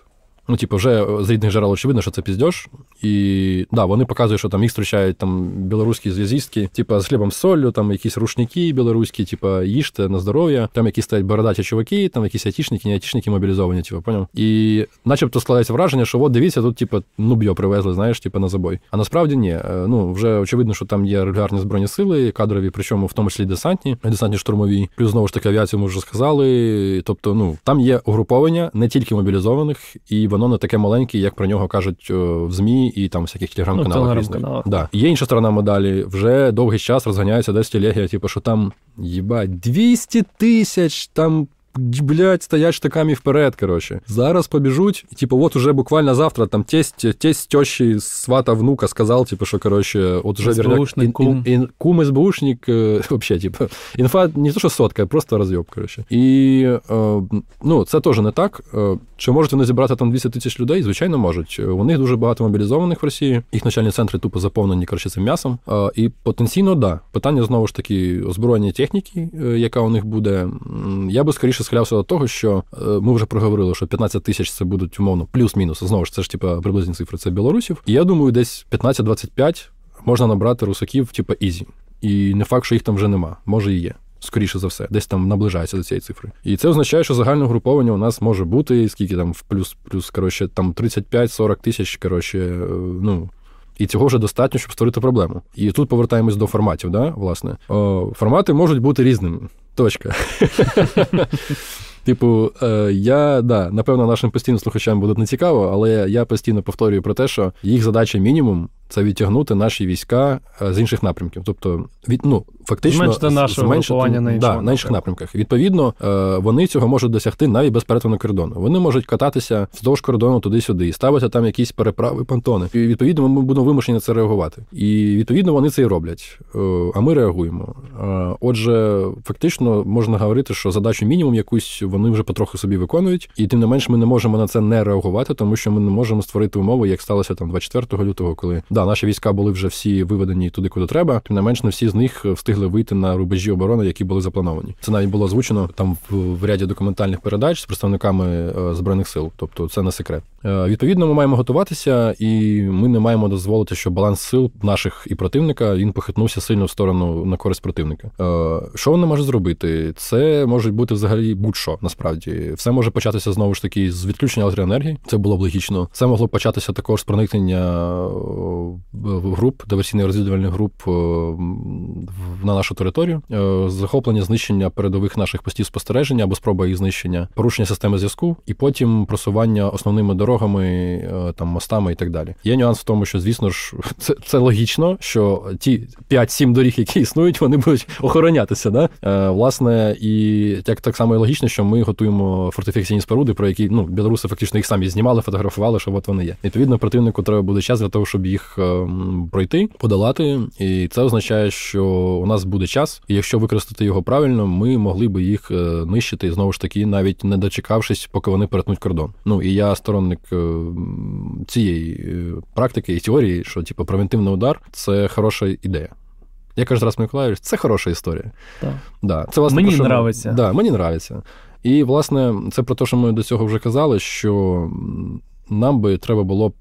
Ну, типу, вже з рідних джерел очевидно, що це піздьош. І да, вони показують, що там їх зустрічають там білоруські зв'язістки, типу, з хлібом з солью, там якісь рушники білоруські, типу, їжте на здоров'я, там якісь стоять бородаті чуваки, там якісь айтішники, не айтішники мобілізовані, типу, поняв? І начебто складається враження, що от дивіться, тут, типу, нуб'йо привезли, знаєш, типу, на забой. А насправді ні. Ну, вже очевидно, що там є регулярні збройні сили, кадрові, причому в тому числі десантні, десантні штурмові. Плюс знову ж таки авіацію ми вже сказали. Тобто, ну там є угруповання не тільки мобілізованих і воно не таке маленьке, як про нього кажуть в ЗМІ і там всяких телеграм-каналах. Ну, да. Є інша сторона медалі. Вже довгий час розганяється десь телегія, типу, що там їбать 200 тисяч там блядь, стоять штиками вперед, короче. Зараз побіжуть, типу, от уже буквально завтра там тесть, тесть тещі свата внука сказав, типу, що, короче, от уже верняк, ін, кум. Ін, ін, кум СБУшник, э, вообще, типу, інфа не то, що сотка, просто розйоб, короче. І, е, ну, це теж не так. Е, чи можуть вони зібрати там 200 тисяч людей? Звичайно, можуть. У них дуже багато мобілізованих в Росії, їх начальні центри тупо заповнені, короче, цим м'ясом. Е, і потенційно, да. Питання, знову ж таки, озброєння техніки, яка у них буде. Я би скоріше схилявся до того, що ми вже проговорили, що 15 тисяч це будуть умовно плюс-мінус. Знову ж це ж типа приблизні цифри. Це білорусів. І я думаю, десь 15-25 можна набрати русаків, типу, easy. І не факт, що їх там вже нема, може і є. Скоріше за все, десь там наближається до цієї цифри. І це означає, що загальне угруповання у нас може бути, скільки там в плюс, плюс, коротше, там 35-40 тисяч, коротше, е, ну. І цього вже достатньо, щоб створити проблему. І тут повертаємось до форматів. да, власне. О, Формати можуть бути різними. Точка. Типу, е, я да, напевно, нашим постійним слухачам буде не цікаво, але я постійно повторюю про те, що їх задача мінімум це відтягнути наші війська е, з інших напрямків. Тобто, від ну фактично зменшити наше групування на, да, на інших напрямках. Відповідно, е, вони цього можуть досягти навіть без перетину кордону. Вони можуть кататися вздовж кордону туди-сюди і ставити там якісь переправи, понтони. І відповідно, ми будемо вимушені на це реагувати. І відповідно вони це і роблять. А ми реагуємо. Отже, фактично можна говорити, що задачу мінімум якусь вони вже потроху собі виконують, і тим не менш ми не можемо на це не реагувати, тому що ми не можемо створити умови, як сталося там 24 лютого, коли да, наші війська були вже всі виведені туди, куди треба. Тим не менш, не всі з них встигли вийти на рубежі оборони, які були заплановані. Це навіть було озвучено там в, ряді документальних передач з представниками е, збройних сил, тобто це не секрет. Е, відповідно, ми маємо готуватися, і ми не маємо дозволити, що баланс сил наших і противника він похитнувся сильно в сторону на користь противника. Е, що вони можуть зробити? Це може бути взагалі будь-що насправді. Все може початися знову ж таки з відключення електроенергії. Це було б логічно. Це могло початися також з проникнення груп, диверсійних розвідувальних груп на нашу територію, е, захоплення знищення передових наших постів спостереження або спроба їх знищення, порушення системи зв'язку, і потім просування основними дорогами, е, там мостами і так далі. Є нюанс в тому, що звісно ж це це логічно, що ті 5-7 доріг, які існують, вони будуть охоронятися. Да? Е, власне, і як так само і логічно, що ми готуємо фортифікаційні споруди, про які ну білоруси фактично їх самі знімали, фотографували, що от вони є. Відповідно, противнику треба буде час для того, щоб їх ем, пройти, подолати, і це означає, що у нас буде час, і якщо використати його правильно, ми могли би їх е, нищити знову ж таки, навіть не дочекавшись, поки вони перетнуть кордон. Ну і я сторонник е, цієї е, практики і теорії, що типу превентивний удар це хороша ідея. Я кажу раз Миколаївич, це хороша історія. Так. Да. Це, власне, Мені що... нравиться. Да, Мені нравиться. І, власне, це про те, що ми до цього вже казали, що нам би треба було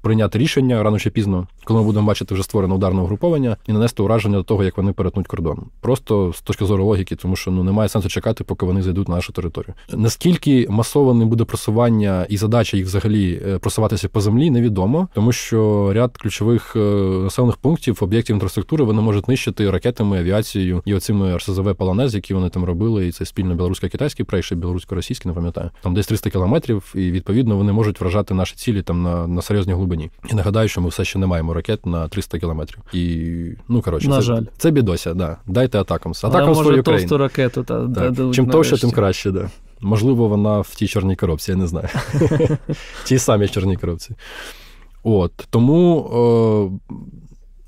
прийняти рішення рано чи пізно, коли ми будемо бачити вже створене ударне угруповання і нанести ураження до того, як вони перетнуть кордон. Просто з точки зору логіки, тому що ну немає сенсу чекати, поки вони зайдуть на нашу територію. Наскільки масоване буде просування і задача їх взагалі е, просуватися по землі, невідомо, тому що ряд ключових е, населених пунктів, об'єктів інфраструктури вони можуть нищити ракетами, авіацією і оцими РСЗВ Полонез, які вони там робили, і це спільно білорусько-китайський проєкт, білорусько-російський, не пам'ятаю. Там десь 300 кілометрів, і відповідно вони можуть вражати наші цілі там на, на серйозній глибині. І нагадаю, що ми все ще не маємо ракет на 300 кілометрів. І ну коротше, на це жаль. це бідося. Да. Дайте ATACMS. ATACMS може товсту ракету та так. чим товще, тим краще. Да. Можливо, вона в тій чорній коробці, я не знаю. Ті самі чорній коробці. От тому, Е,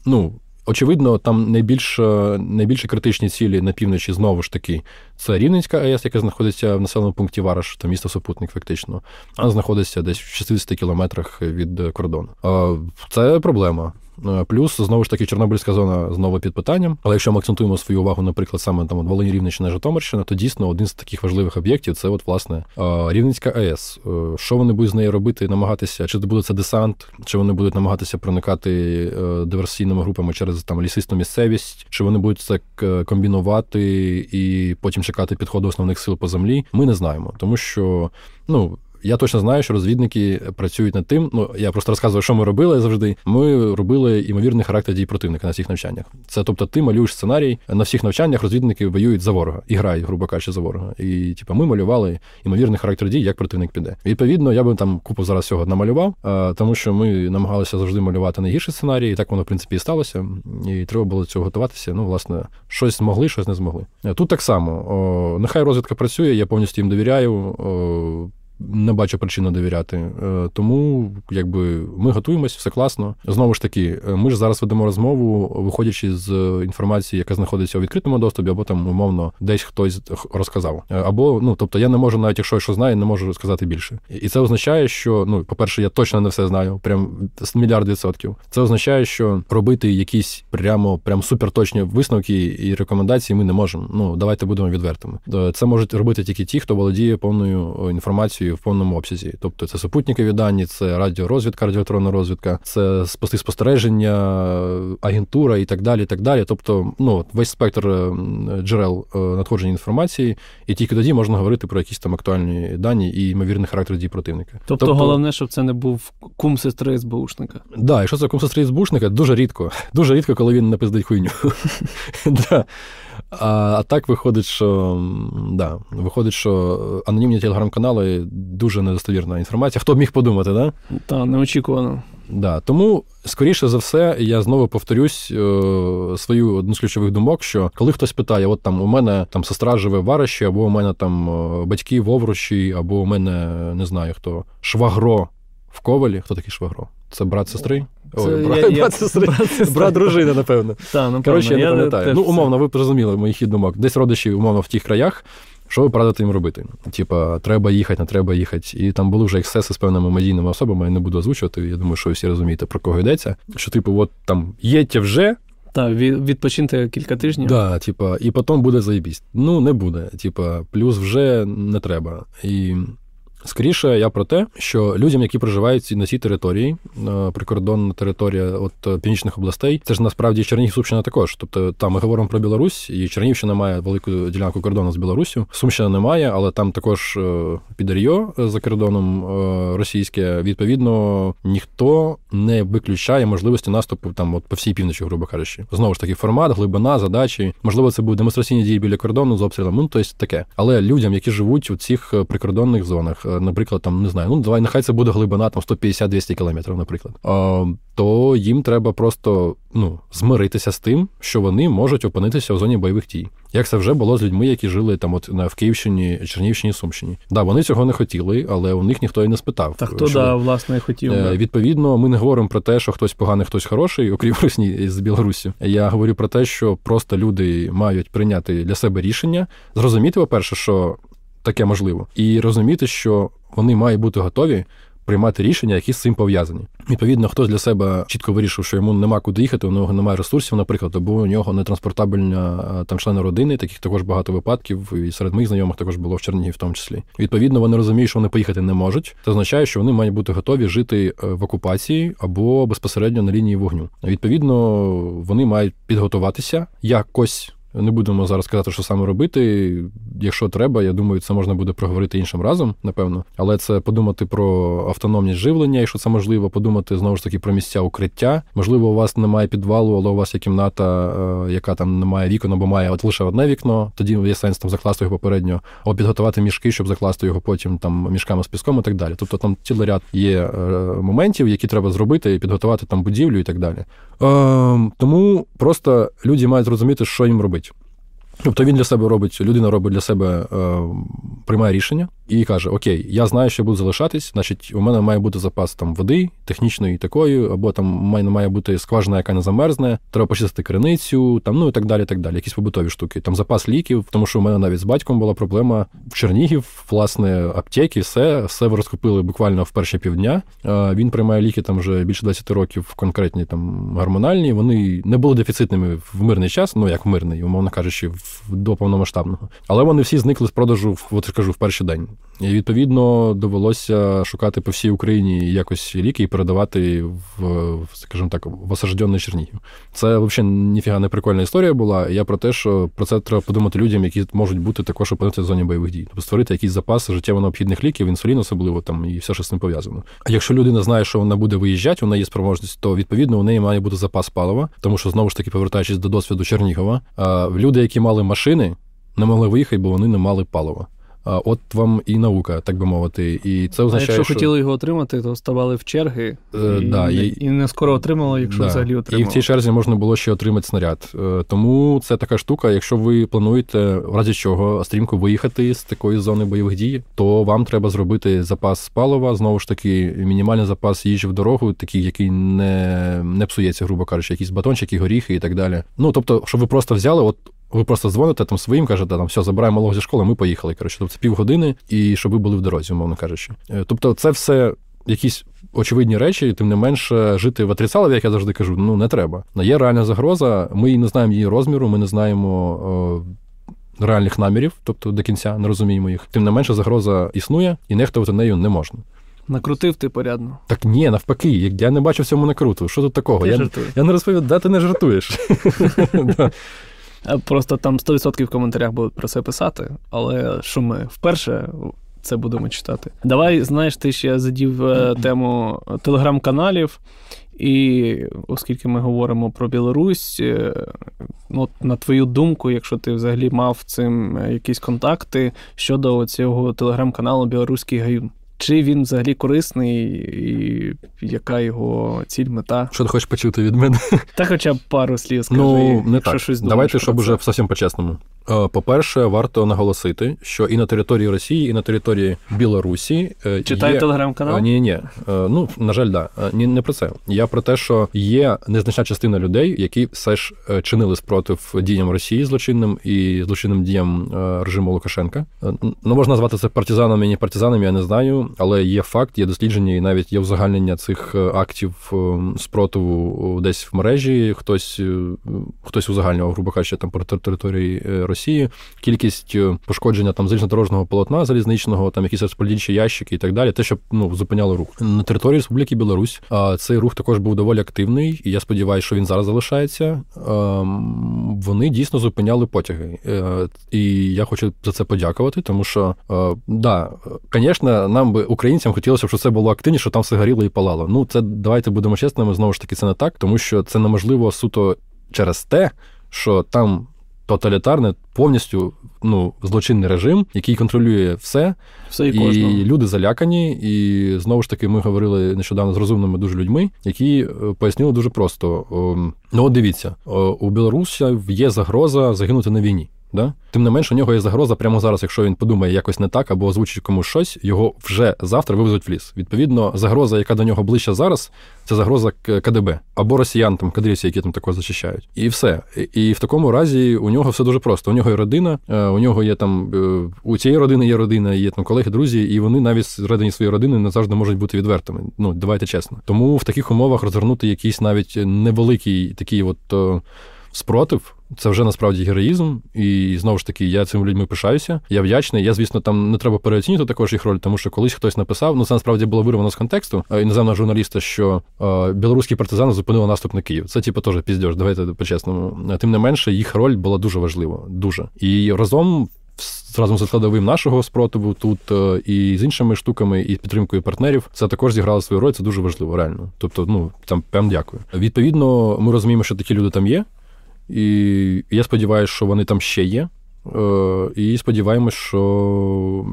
ну. Очевидно, там найбільш найбільш критичні цілі на півночі знову ж таки це Рівненська АЕС, яка знаходиться в населеному пункті Вараш, то місто Супутник, фактично. а знаходиться десь в 60 кілометрах від кордону. Це проблема. Е, плюс знову ж таки Чорнобильська зона знову під питанням. Але якщо ми акцентуємо свою увагу, наприклад, саме там Волині Рівненщина, Житомирщина, то дійсно один з таких важливих об'єктів це от власне е, Рівненська АЕС. Е, що вони будуть з нею робити? Намагатися, чи буде це десант, чи вони будуть намагатися проникати диверсійними групами через там лісисту місцевість, чи вони будуть це комбінувати і потім чекати підходу основних сил по землі? Ми не знаємо, тому що ну. Я точно знаю, що розвідники працюють над тим. Ну я просто розказую, що ми робили завжди. Ми робили імовірний характер дій противника на всіх навчаннях. Це тобто, ти малюєш сценарій на всіх навчаннях. Розвідники воюють за ворога і грають, грубо кажучи, за ворога. І типу, ми малювали імовірний характер дій, як противник піде. Відповідно, я би там купу зараз цього намалював, тому що ми намагалися завжди малювати найгірший сценарій, і так воно в принципі і сталося. І треба було цього готуватися. Ну, власне, щось змогли, щось не змогли. Тут так само. О, нехай розвідка працює, я повністю їм довіряю. О, не бачу причини довіряти. Е, тому якби ми готуємось, все класно. Знову ж таки, е, ми ж зараз ведемо розмову, виходячи з інформації, яка знаходиться у відкритому доступі, або там умовно десь хтось розказав. Е, або ну, тобто, я не можу, навіть якщо я що знаю, не можу сказати більше. І це означає, що ну, по-перше, я точно не все знаю, прям мільярд відсотків. Це означає, що робити якісь прямо прям суперточні висновки і рекомендації ми не можемо. Ну давайте будемо відвертими. Це можуть робити тільки ті, хто володіє повною інформацією в повному обсязі. Тобто це супутникові дані, це радіорозвідка, радіоелектронна розвідка, це спостереження, агентура і так далі. І так далі. Тобто, ну весь спектр е, джерел е, надходження інформації, і тільки тоді можна говорити про якісь там актуальні дані і ймовірний характер дій противника. Тобто, тобто головне, щоб це не був кум сестри СБУшника. Так, да, якщо це кум сестри СБУшника, дуже рідко. Дуже рідко, коли він напиздить хуйню. А а так виходить, що да, виходить, що анонімні телеграм-канали дуже недостовірна інформація. Хто б міг подумати, да? Так, неочікувано. Да. Тому, скоріше за все, я знову повторюсь е, свою одну з ключових думок, що коли хтось питає, от там у мене там сестра живе в Вариші, або у мене там е, батьки в Овручі, або у мене не знаю хто, швагро в Ковалі. Хто такий швагро? Це брат сестри? Ой, брат, я, брат, сестри. брат, брат дружини, напевно. Та, напевно. Коротше, я не пам'ятаю. Ну, умовно, ви зрозуміли моїх хід думок. Десь родичі, умовно, в тих краях. Що ви порадите їм робити? Типа, треба їхати, не треба їхати. І там були вже ексцеси з певними медійними особами, я не буду озвучувати. Я думаю, що ви всі розумієте, про кого йдеться. Що, типу, от там їдьте вже. Так, відпочиньте кілька тижнів. Да, типа, і потім буде заєбість. Ну, не буде. Типа, плюс вже не треба. І Скоріше, я про те, що людям, які проживають на цій території, е, прикордонна територія от е, північних областей, це ж насправді Чернігів Сумщина також. Тобто там ми говоримо про Білорусь, і Чернігівщина має велику ділянку кордону з Білоруссю. Сумщина немає, але там також е, підар'йо за кордоном російське. Відповідно, ніхто не виключає можливості наступу там, от по всій півночі, грубо кажучи. Знову ж таки, формат, глибина, задачі. Можливо, це будуть демонстраційні дії біля кордону з обстрілом. Ну тобто таке. Але людям, які живуть у цих прикордонних зонах наприклад, там не знаю, ну давай нехай це буде глибина там 150-200 кілометрів, наприклад, то їм треба просто ну змиритися з тим, що вони можуть опинитися в зоні бойових дій. Як це вже було з людьми, які жили там, от на в Київщині, Чернівщині, Сумщині. Да, вони цього не хотіли, але у них ніхто і не спитав. Та хто да, власне хотів. Е, відповідно, ми не говоримо про те, що хтось поганий, хтось хороший, окрім Русні з Білорусі. Я говорю про те, що просто люди мають прийняти для себе рішення, зрозуміти, по-перше, що таке можливо, і розуміти, що вони мають бути готові приймати рішення, які з цим пов'язані. Відповідно, хтось для себе чітко вирішив, що йому нема куди їхати, у нього немає ресурсів, наприклад, або у нього не транспортабельна там члени родини, таких також багато випадків, і серед моїх знайомих також було в Чернігі, в тому числі. Відповідно, вони розуміють, що вони поїхати не можуть. Це означає, що вони мають бути готові жити е, в окупації або безпосередньо на лінії вогню. Відповідно, вони мають підготуватися якось. Не будемо зараз казати, що саме робити. Якщо треба, я думаю, це можна буде проговорити іншим разом, напевно. Але це подумати про автономність живлення, якщо це можливо, подумати знову ж таки про місця укриття. Можливо, у вас немає підвалу, але у вас є кімната, е, яка там не має вікон, або має от лише одне вікно. Тоді є сенс там закласти його попередньо, або підготувати мішки, щоб закласти його потім там мішками з піском і так далі. Тобто там цілий ряд є е, моментів, які треба зробити, і підготувати там будівлю і так далі. Е, тому просто люди мають зрозуміти, що їм робити. Тобто він для себе робить, людина робить для себе, е, приймає рішення і каже: Окей, я знаю, що буду залишатись, значить, у мене має бути запас там води, технічної такої, або там має, має бути скважина, яка не замерзне, треба почистити криницю, там, ну і так далі. так далі. Якісь побутові штуки. Там запас ліків, тому що у мене навіть з батьком була проблема в Чернігів, власне, аптеки, все все розкупили буквально в перші півдня. Він приймає ліки там вже більше 20 років, конкретні там гормональні. Вони не були дефіцитними в мирний час, ну як мирний, умовно кажучи, в до повномасштабного. Але вони всі зникли з продажу от кажу, в перший день. І відповідно довелося шукати по всій Україні якось ліки і передавати в, скажімо так, в осажденний Чернігів. Це взагалі ніфіга не прикольна історія була. Я про те, що про це треба подумати людям, які можуть бути також опинитися в зоні бойових дій. Тобто створити якийсь запас життєво необхідних ліків, інсулін особливо там і все, що з ним пов'язано. А якщо людина знає, що вона буде виїжджати, вона є спроможність, то відповідно у неї має бути запас палива, тому що знову ж таки повертаючись до досвіду Чернігова, люди, які мали машини, не могли виїхати, бо вони не мали палива. От вам і наука, так би мовити. І це означає, а якщо що... хотіли його отримати, то ставали в черги е, і, да, і, і не скоро отримали, якщо да. взагалі отримали. І в цій черзі можна було ще отримати снаряд. Е, тому це така штука. Якщо ви плануєте в разі чого стрімко виїхати з такої зони бойових дій, то вам треба зробити запас палива, знову ж таки, мінімальний запас їжі в дорогу, такий, який не не псується, грубо кажучи, якісь батончики, горіхи і так далі. Ну тобто, щоб ви просто взяли, от ви просто дзвоните там своїм, кажете, там все, забираємо малого зі школи, ми поїхали. Коротше, тобто це півгодини, і щоб ви були в дорозі, умовно кажучи. Е, тобто, це все якісь очевидні речі, тим не менше, жити в отрицалові, як я завжди кажу, ну не треба. Є реальна загроза, ми не знаємо її розміру, ми не знаємо. реальних намірів, тобто до кінця не розуміємо їх. Тим не менше, загроза існує і нехтувати нею не можна. Накрутив ти порядно. Так ні, навпаки, я не бачу в цьому накруту. Що тут такого? Я, я, я не розповідаю, да, ти не жартуєш. Просто там 100% в коментарях будуть про це писати, але що ми вперше це будемо читати. Давай, знаєш, ти ще задів е, тему телеграм-каналів, і оскільки ми говоримо про Білорусь, е, ну, на твою думку, якщо ти взагалі мав цим е, якісь контакти щодо цього телеграм-каналу Білоруський Гаюн. Чи він взагалі корисний, і яка його ціль, мета? Що ти хочеш почути від мене? Та хоча б пару слів скажи. Ну, не так. Щось Давайте, щоб уже зовсім по-чесному. Е, по-перше, варто наголосити, що і на території Росії, і на території Білорусі е, читай є... телеграм-канал? Ні, ні, ні. Ну на жаль, да. Ні, не про це. Я про те, що є незначна частина людей, які все ж е, чинили спротив діям Росії злочинним і злочинним діям режиму Лукашенка. Ну можна назвати це партизанами, і не партизанами, я не знаю, але є факт, є дослідження, і навіть є узагальнення цих актів спротиву десь в мережі. Хтось хтось узагальнював, грубо кажучи, там про території Росії. Кількість е, пошкодження там залізнодорожного полотна залізничного, там якісь розподільчі ящики і так далі, те, що ну зупиняло рух на території Республіки Білорусь. А цей рух також був доволі активний, і я сподіваюся, що він зараз залишається. Вони дійсно зупиняли потяги, е, і я хочу за це подякувати, тому що е, да, звісно, нам би українцям хотілося, щоб це було активніше, що там все горіло і палало. Ну це давайте будемо чесними. Знову ж таки, це не так, тому що це неможливо суто через те, що там тоталітарне, повністю ну, злочинний режим, який контролює все, все і, і люди залякані. І знову ж таки, ми говорили нещодавно з розумними дуже людьми, які е, пояснили дуже просто: ну, от дивіться, у Білорусі є загроза загинути на війні. Да? Тим не менше, у нього є загроза прямо зараз, якщо він подумає якось не так або озвучить комусь щось, його вже завтра вивезуть в ліс. Відповідно, загроза, яка до нього ближче зараз, це загроза КДБ або росіян, там кадрівці, які там також зачищають. І все. І в такому разі у нього все дуже просто. У нього є родина, е, у нього є там е, у цієї родини є родина, є там колеги, друзі, і вони навіть всередині своєї родини не завжди можуть бути відвертими. Ну давайте чесно. Тому в таких умовах розгорнути якийсь навіть невеликий такий от е, спротив. Це вже насправді героїзм, і знову ж таки, я цими людьми пишаюся. Я вдячний. Я, звісно, там не треба переоцінювати також їх роль, тому що колись хтось написав, ну це насправді було вирвано з контексту е, іноземного журналіста, що е, білоруські партизани зупинили наступ на Київ. Це типу теж піздьош, давайте по-чесному. Тим не менше, їх роль була дуже важлива. Дуже і разом. Разом з складовим нашого спротиву тут е, і з іншими штуками, і підтримкою партнерів це також зіграло свою роль. Це дуже важливо, реально. Тобто, ну там прям дякую. Відповідно, ми розуміємо, що такі люди там є. І я сподіваюся, що вони там ще є. Е, і сподіваємось, що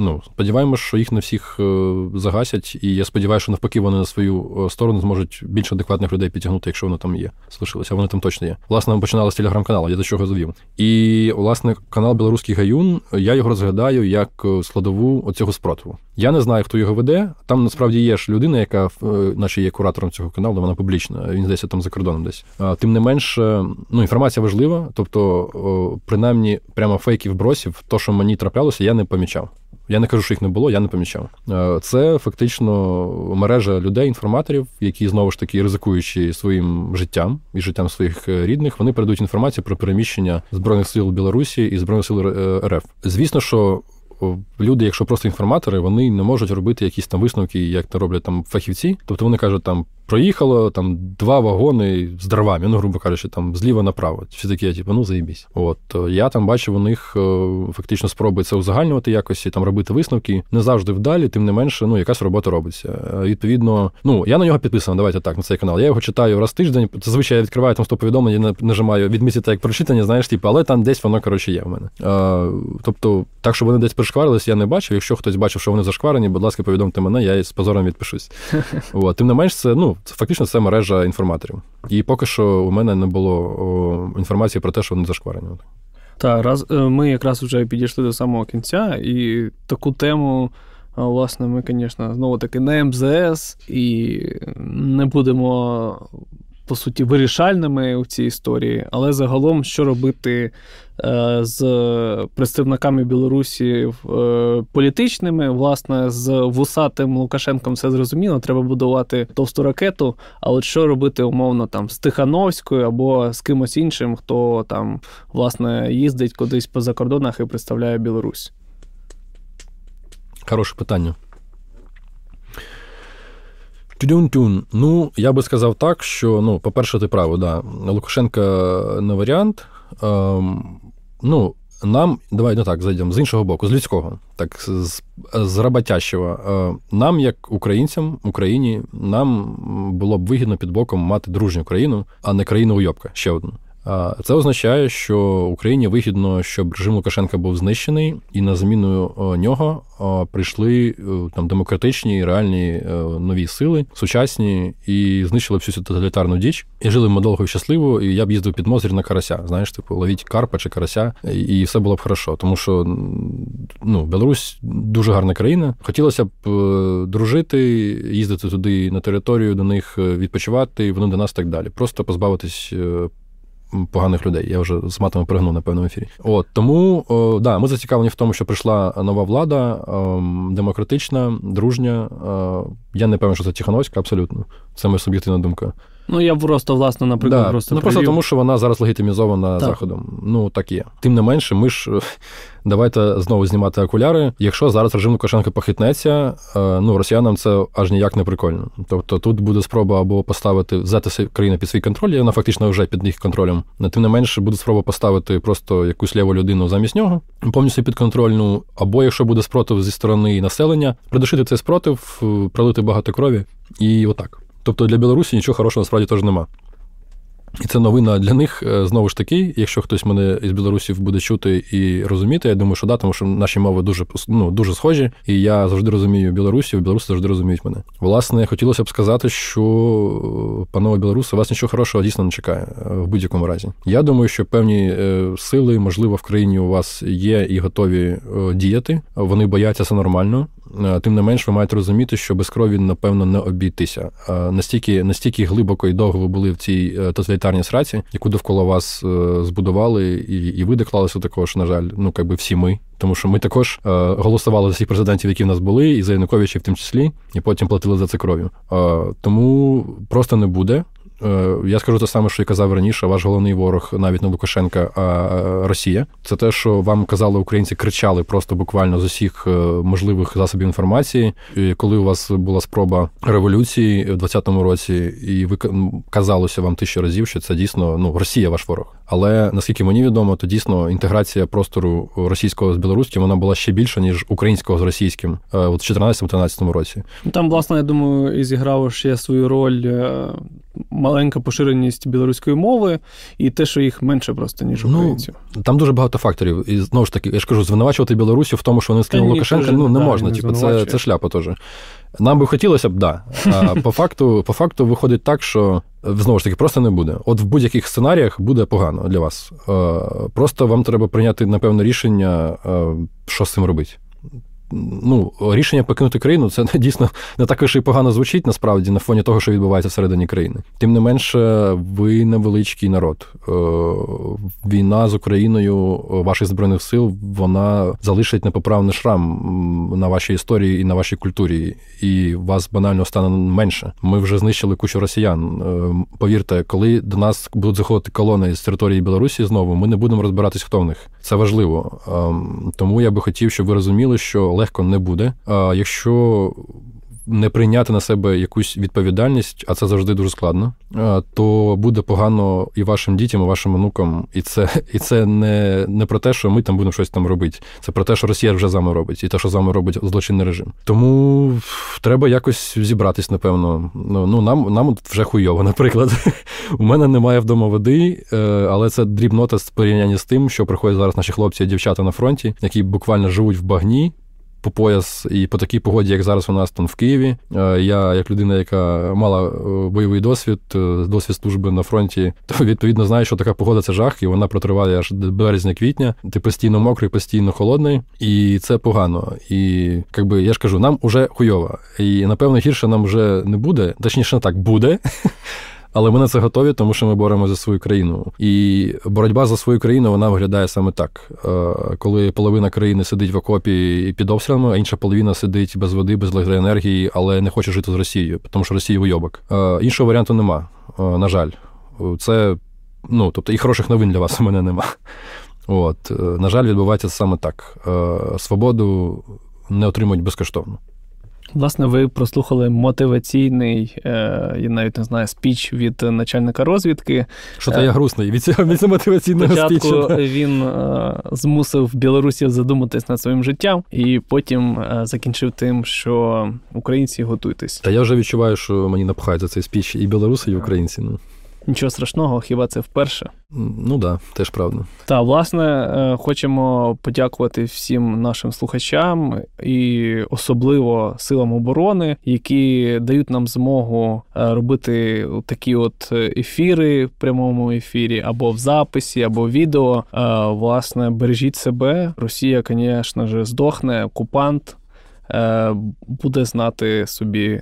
ну, сподіваємось, що їх не всіх е, загасять, і я сподіваюся, що навпаки вони на свою е, сторону зможуть більш адекватних людей підтягнути, якщо вони там є. Залишилися, вони там точно є. Власне, ми починали з телеграм-каналу, я до чого завів. І власне канал Білоруський Гаюн, я його розглядаю як складову оцього спротиву. Я не знаю, хто його веде. Там насправді є ж людина, яка наче є куратором цього каналу, вона публічна. Він здається там за кордоном десь. Тим не менш, ну інформація важлива, тобто, принаймні, прямо фейків бросів, то, що мені траплялося, я не помічав. Я не кажу, що їх не було, я не помічав. Це фактично мережа людей, інформаторів, які знову ж таки ризикуючи своїм життям і життям своїх е, рідних, вони передають інформацію про переміщення збройних сил Білорусі і збройних сил е, РФ. Звісно, що люди, якщо просто інформатори, вони не можуть робити якісь там висновки, як то роблять там фахівці. Тобто вони кажуть, там проїхало там два вагони з дровами, ну, грубо кажучи, там зліва направо. Всі такі, типу, ну заїбісь. От я там бачив у них е, фактично спроби це узагальнювати якось, там робити висновки. Не завжди вдалі, тим не менше, ну якась робота робиться. Е, відповідно, ну я на нього підписаний. Давайте так на цей канал. Я його читаю раз в тиждень. Зазвичай я відкриваю там 100 повідомлень, нажимаю відмітити як прочитання, знаєш, типу, але там десь воно коротше є в мене. А, е, Тобто, так що вони десь пришкварились, я не бачив. Якщо хтось бачив, що вони зашкварені, будь ласка, повідомте мене, я з позором відпишусь. От. Тим не менш, це ну фактично це мережа інформаторів. І поки що у мене не було інформації про те, що вони зашкварені. Так, раз е, ми якраз вже підійшли до самого кінця, і таку тему. Власне, ми, звісно, знову таки не МЗС і не будемо по суті вирішальними у цій історії, але загалом, що робити е, з представниками Білорусі е, політичними, власне, з вусатим Лукашенком все зрозуміло, треба будувати товсту ракету. А от що робити умовно там з Тихановською або з кимось іншим, хто там власне їздить кудись по закордонах і представляє Білорусь? Хороше питання. Тюдюн-тюн. Ну, я би сказав так, що, ну, по-перше, ти право, да. Лукашенка не варіант. Ем, ну, нам, давай не так, зайдемо з іншого боку, з людського, так, з, з роботящого. Е, нам, як українцям, Україні, нам було б вигідно під боком мати дружню країну, а не країну уйобка, ще одну. Це означає, що Україні вигідно, щоб режим Лукашенка був знищений, і на заміну нього прийшли е, там демократичні, реальні е, нові сили, сучасні, і знищили всю цю тоталітарну діч. І жили ми довго і щасливо. І я б їздив під Мозрі на карася. Знаєш, типу, ловіть карпа чи карася, і все було б хорошо. Тому що ну, Білорусь дуже гарна країна. Хотілося б е, дружити, їздити туди на територію, до них відпочивати, вони до нас так далі. Просто позбавитись поганих людей. Я вже з матами пригнув на певному ефірі. От тому о, да, ми зацікавлені в тому, що прийшла нова влада, о, ем, демократична, дружня. О, е, я не певен, що це Тихановська, абсолютно. Це моя суб'єктивна думка. Ну, я просто, власне, наприклад, да. просто. Ну, просто тому, що вона зараз легітимізована так. Заходом. Ну, так є. Тим не менше, ми ж давайте знову знімати окуляри. Якщо зараз режим Лукашенка похитнеться, е, ну росіянам це аж ніяк не прикольно. Тобто тут буде спроба або поставити взяти країну під свій контроль, вона фактично вже під їх контролем. Тим не менше, буде спроба поставити просто якусь ліву людину замість нього, повністю підконтрольну, або якщо буде спротив зі сторони населення, придушити цей спротив, е, пролити багато крові, і отак. Тобто для Білорусі нічого хорошого насправді теж нема. І це новина для них е, знову ж таки, якщо хтось мене із білорусів буде чути і розуміти, я думаю, що да, тому що наші мови дуже ну, дуже схожі, і я завжди розумію білорусів, білоруси завжди розуміють мене. Власне, хотілося б сказати, що е, панове білоруси, вас нічого хорошого дійсно не чекає е, в будь-якому разі. Я думаю, що певні сили, можливо, в країні у вас є і готові діяти. Вони бояться це нормально. Е, тим не менш, ви маєте розуміти, що без крові, напевно, не обійтися. Е, настільки настільки глибоко і довго ви були в цій е, тоталітарній сраці, яку довкола вас збудували, і і ви доклалися також, на жаль, ну якби всі ми. Тому що ми також голосували за всіх президентів, які в нас були, і за Януковича в тому числі, і потім платили за це кров'ю. Тому просто не буде. Е, я скажу те саме, що я казав раніше. Ваш головний ворог навіть не Лукашенка, а Росія. Це те, що вам казали українці, кричали просто буквально з усіх е, можливих засобів інформації. І Коли у вас була спроба революції в 20-му році, і ви казалося вам тисячу разів, що це дійсно ну Росія ваш ворог. Але наскільки мені відомо, то дійсно інтеграція простору російського з білоруським вона була ще більша ніж українського з російським е, у 2014-2013 році. Там, власне, я думаю, і зіграв ще свою роль маленька поширеність білоруської мови і те, що їх менше просто, ніж ну, українців. Ну, Там дуже багато факторів. І знову ж таки, я ж кажу, звинувачувати Білорусі в тому, що вони скинули Лукашенка, ну не да, можна. Типу, це це шляпа теж. Нам би хотілося б, да. А по факту, по факту виходить так, що знову ж таки просто не буде. От в будь-яких сценаріях буде погано для вас. Просто вам треба прийняти напевне рішення, що з цим робити ну, рішення покинути країну це дійсно не також і погано звучить насправді на фоні того, що відбувається всередині країни. Тим не менше, ви невеличкий народ. Е, війна з Україною ваших збройних сил вона залишить непоправний шрам на вашій історії і на вашій культурі, і вас банально стане менше. Ми вже знищили кучу росіян. Е, повірте, коли до нас будуть заходити колони з території Білорусі знову, ми не будемо розбиратись, хто в них. Це важливо. Ем, тому я би хотів, щоб ви розуміли, що легко не буде. А якщо не прийняти на себе якусь відповідальність, а це завжди дуже складно, то буде погано і вашим дітям, і вашим онукам. І це і це не не про те, що ми там будемо щось там робити. Це про те, що Росія вже з робить, і те, що з робить злочинний режим. Тому треба якось зібратись, напевно. Ну, ну нам нам вже хуйово, наприклад. У мене немає вдома води, е, але це дрібнота з порівняння з тим, що приходять зараз наші хлопці і дівчата на фронті, які буквально живуть в багні по пояс і по такій погоді, як зараз у нас там в Києві. Е, я, як людина, яка мала е, бойовий досвід, е, досвід служби на фронті, то відповідно знаю, що така погода це жах, і вона протриває аж до березня-квітня. Ти постійно мокрий, постійно холодний, і це погано. І якби я ж кажу, нам уже хуйово. І напевно гірше нам вже не буде, точніше, не так буде. Але ми на це готові, тому що ми боремося за свою країну. І боротьба за свою країну вона виглядає саме так: е, коли половина країни сидить в окопі під обстрілами, а інша половина сидить без води, без електроенергії, але не хоче жити з Росією, тому що Росія уйобок. Е, іншого варіанту нема. Е, на жаль, це ну тобто і хороших новин для вас у мене нема. От, на жаль, відбувається саме так. Свободу не отримують безкоштовно. Власне, ви прослухали мотиваційний, е, я навіть не знаю, спіч від начальника розвідки. Що то я грустний від цього, від мотиваційного Спочатку спічу. він е, змусив білорусів задуматись над своїм життям, і потім е, закінчив тим, що українці готуйтесь. Та я вже відчуваю, що мені напхають за цей спіч і білоруси, і українці. Ну. Нічого страшного, хіба це вперше? Ну да, теж правда. Та власне е, хочемо подякувати всім нашим слухачам і особливо силам оборони, які дають нам змогу е, робити такі от ефіри в прямому ефірі, або в записі, або відео. Е, власне, бережіть себе. Росія, звісно ж, здохне, окупант буде знати собі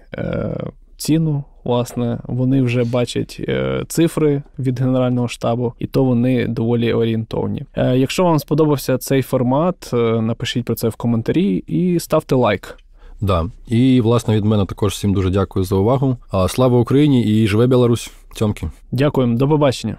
ціну. Власне, вони вже бачать е, цифри від Генерального штабу, і то вони доволі орієнтовні. Е, якщо вам сподобався цей формат, е, напишіть про це в коментарі і ставте лайк. Да, і власне від мене також всім дуже дякую за увагу. Слава Україні і живе Білорусь! Тьомки. Дякуємо, до побачення.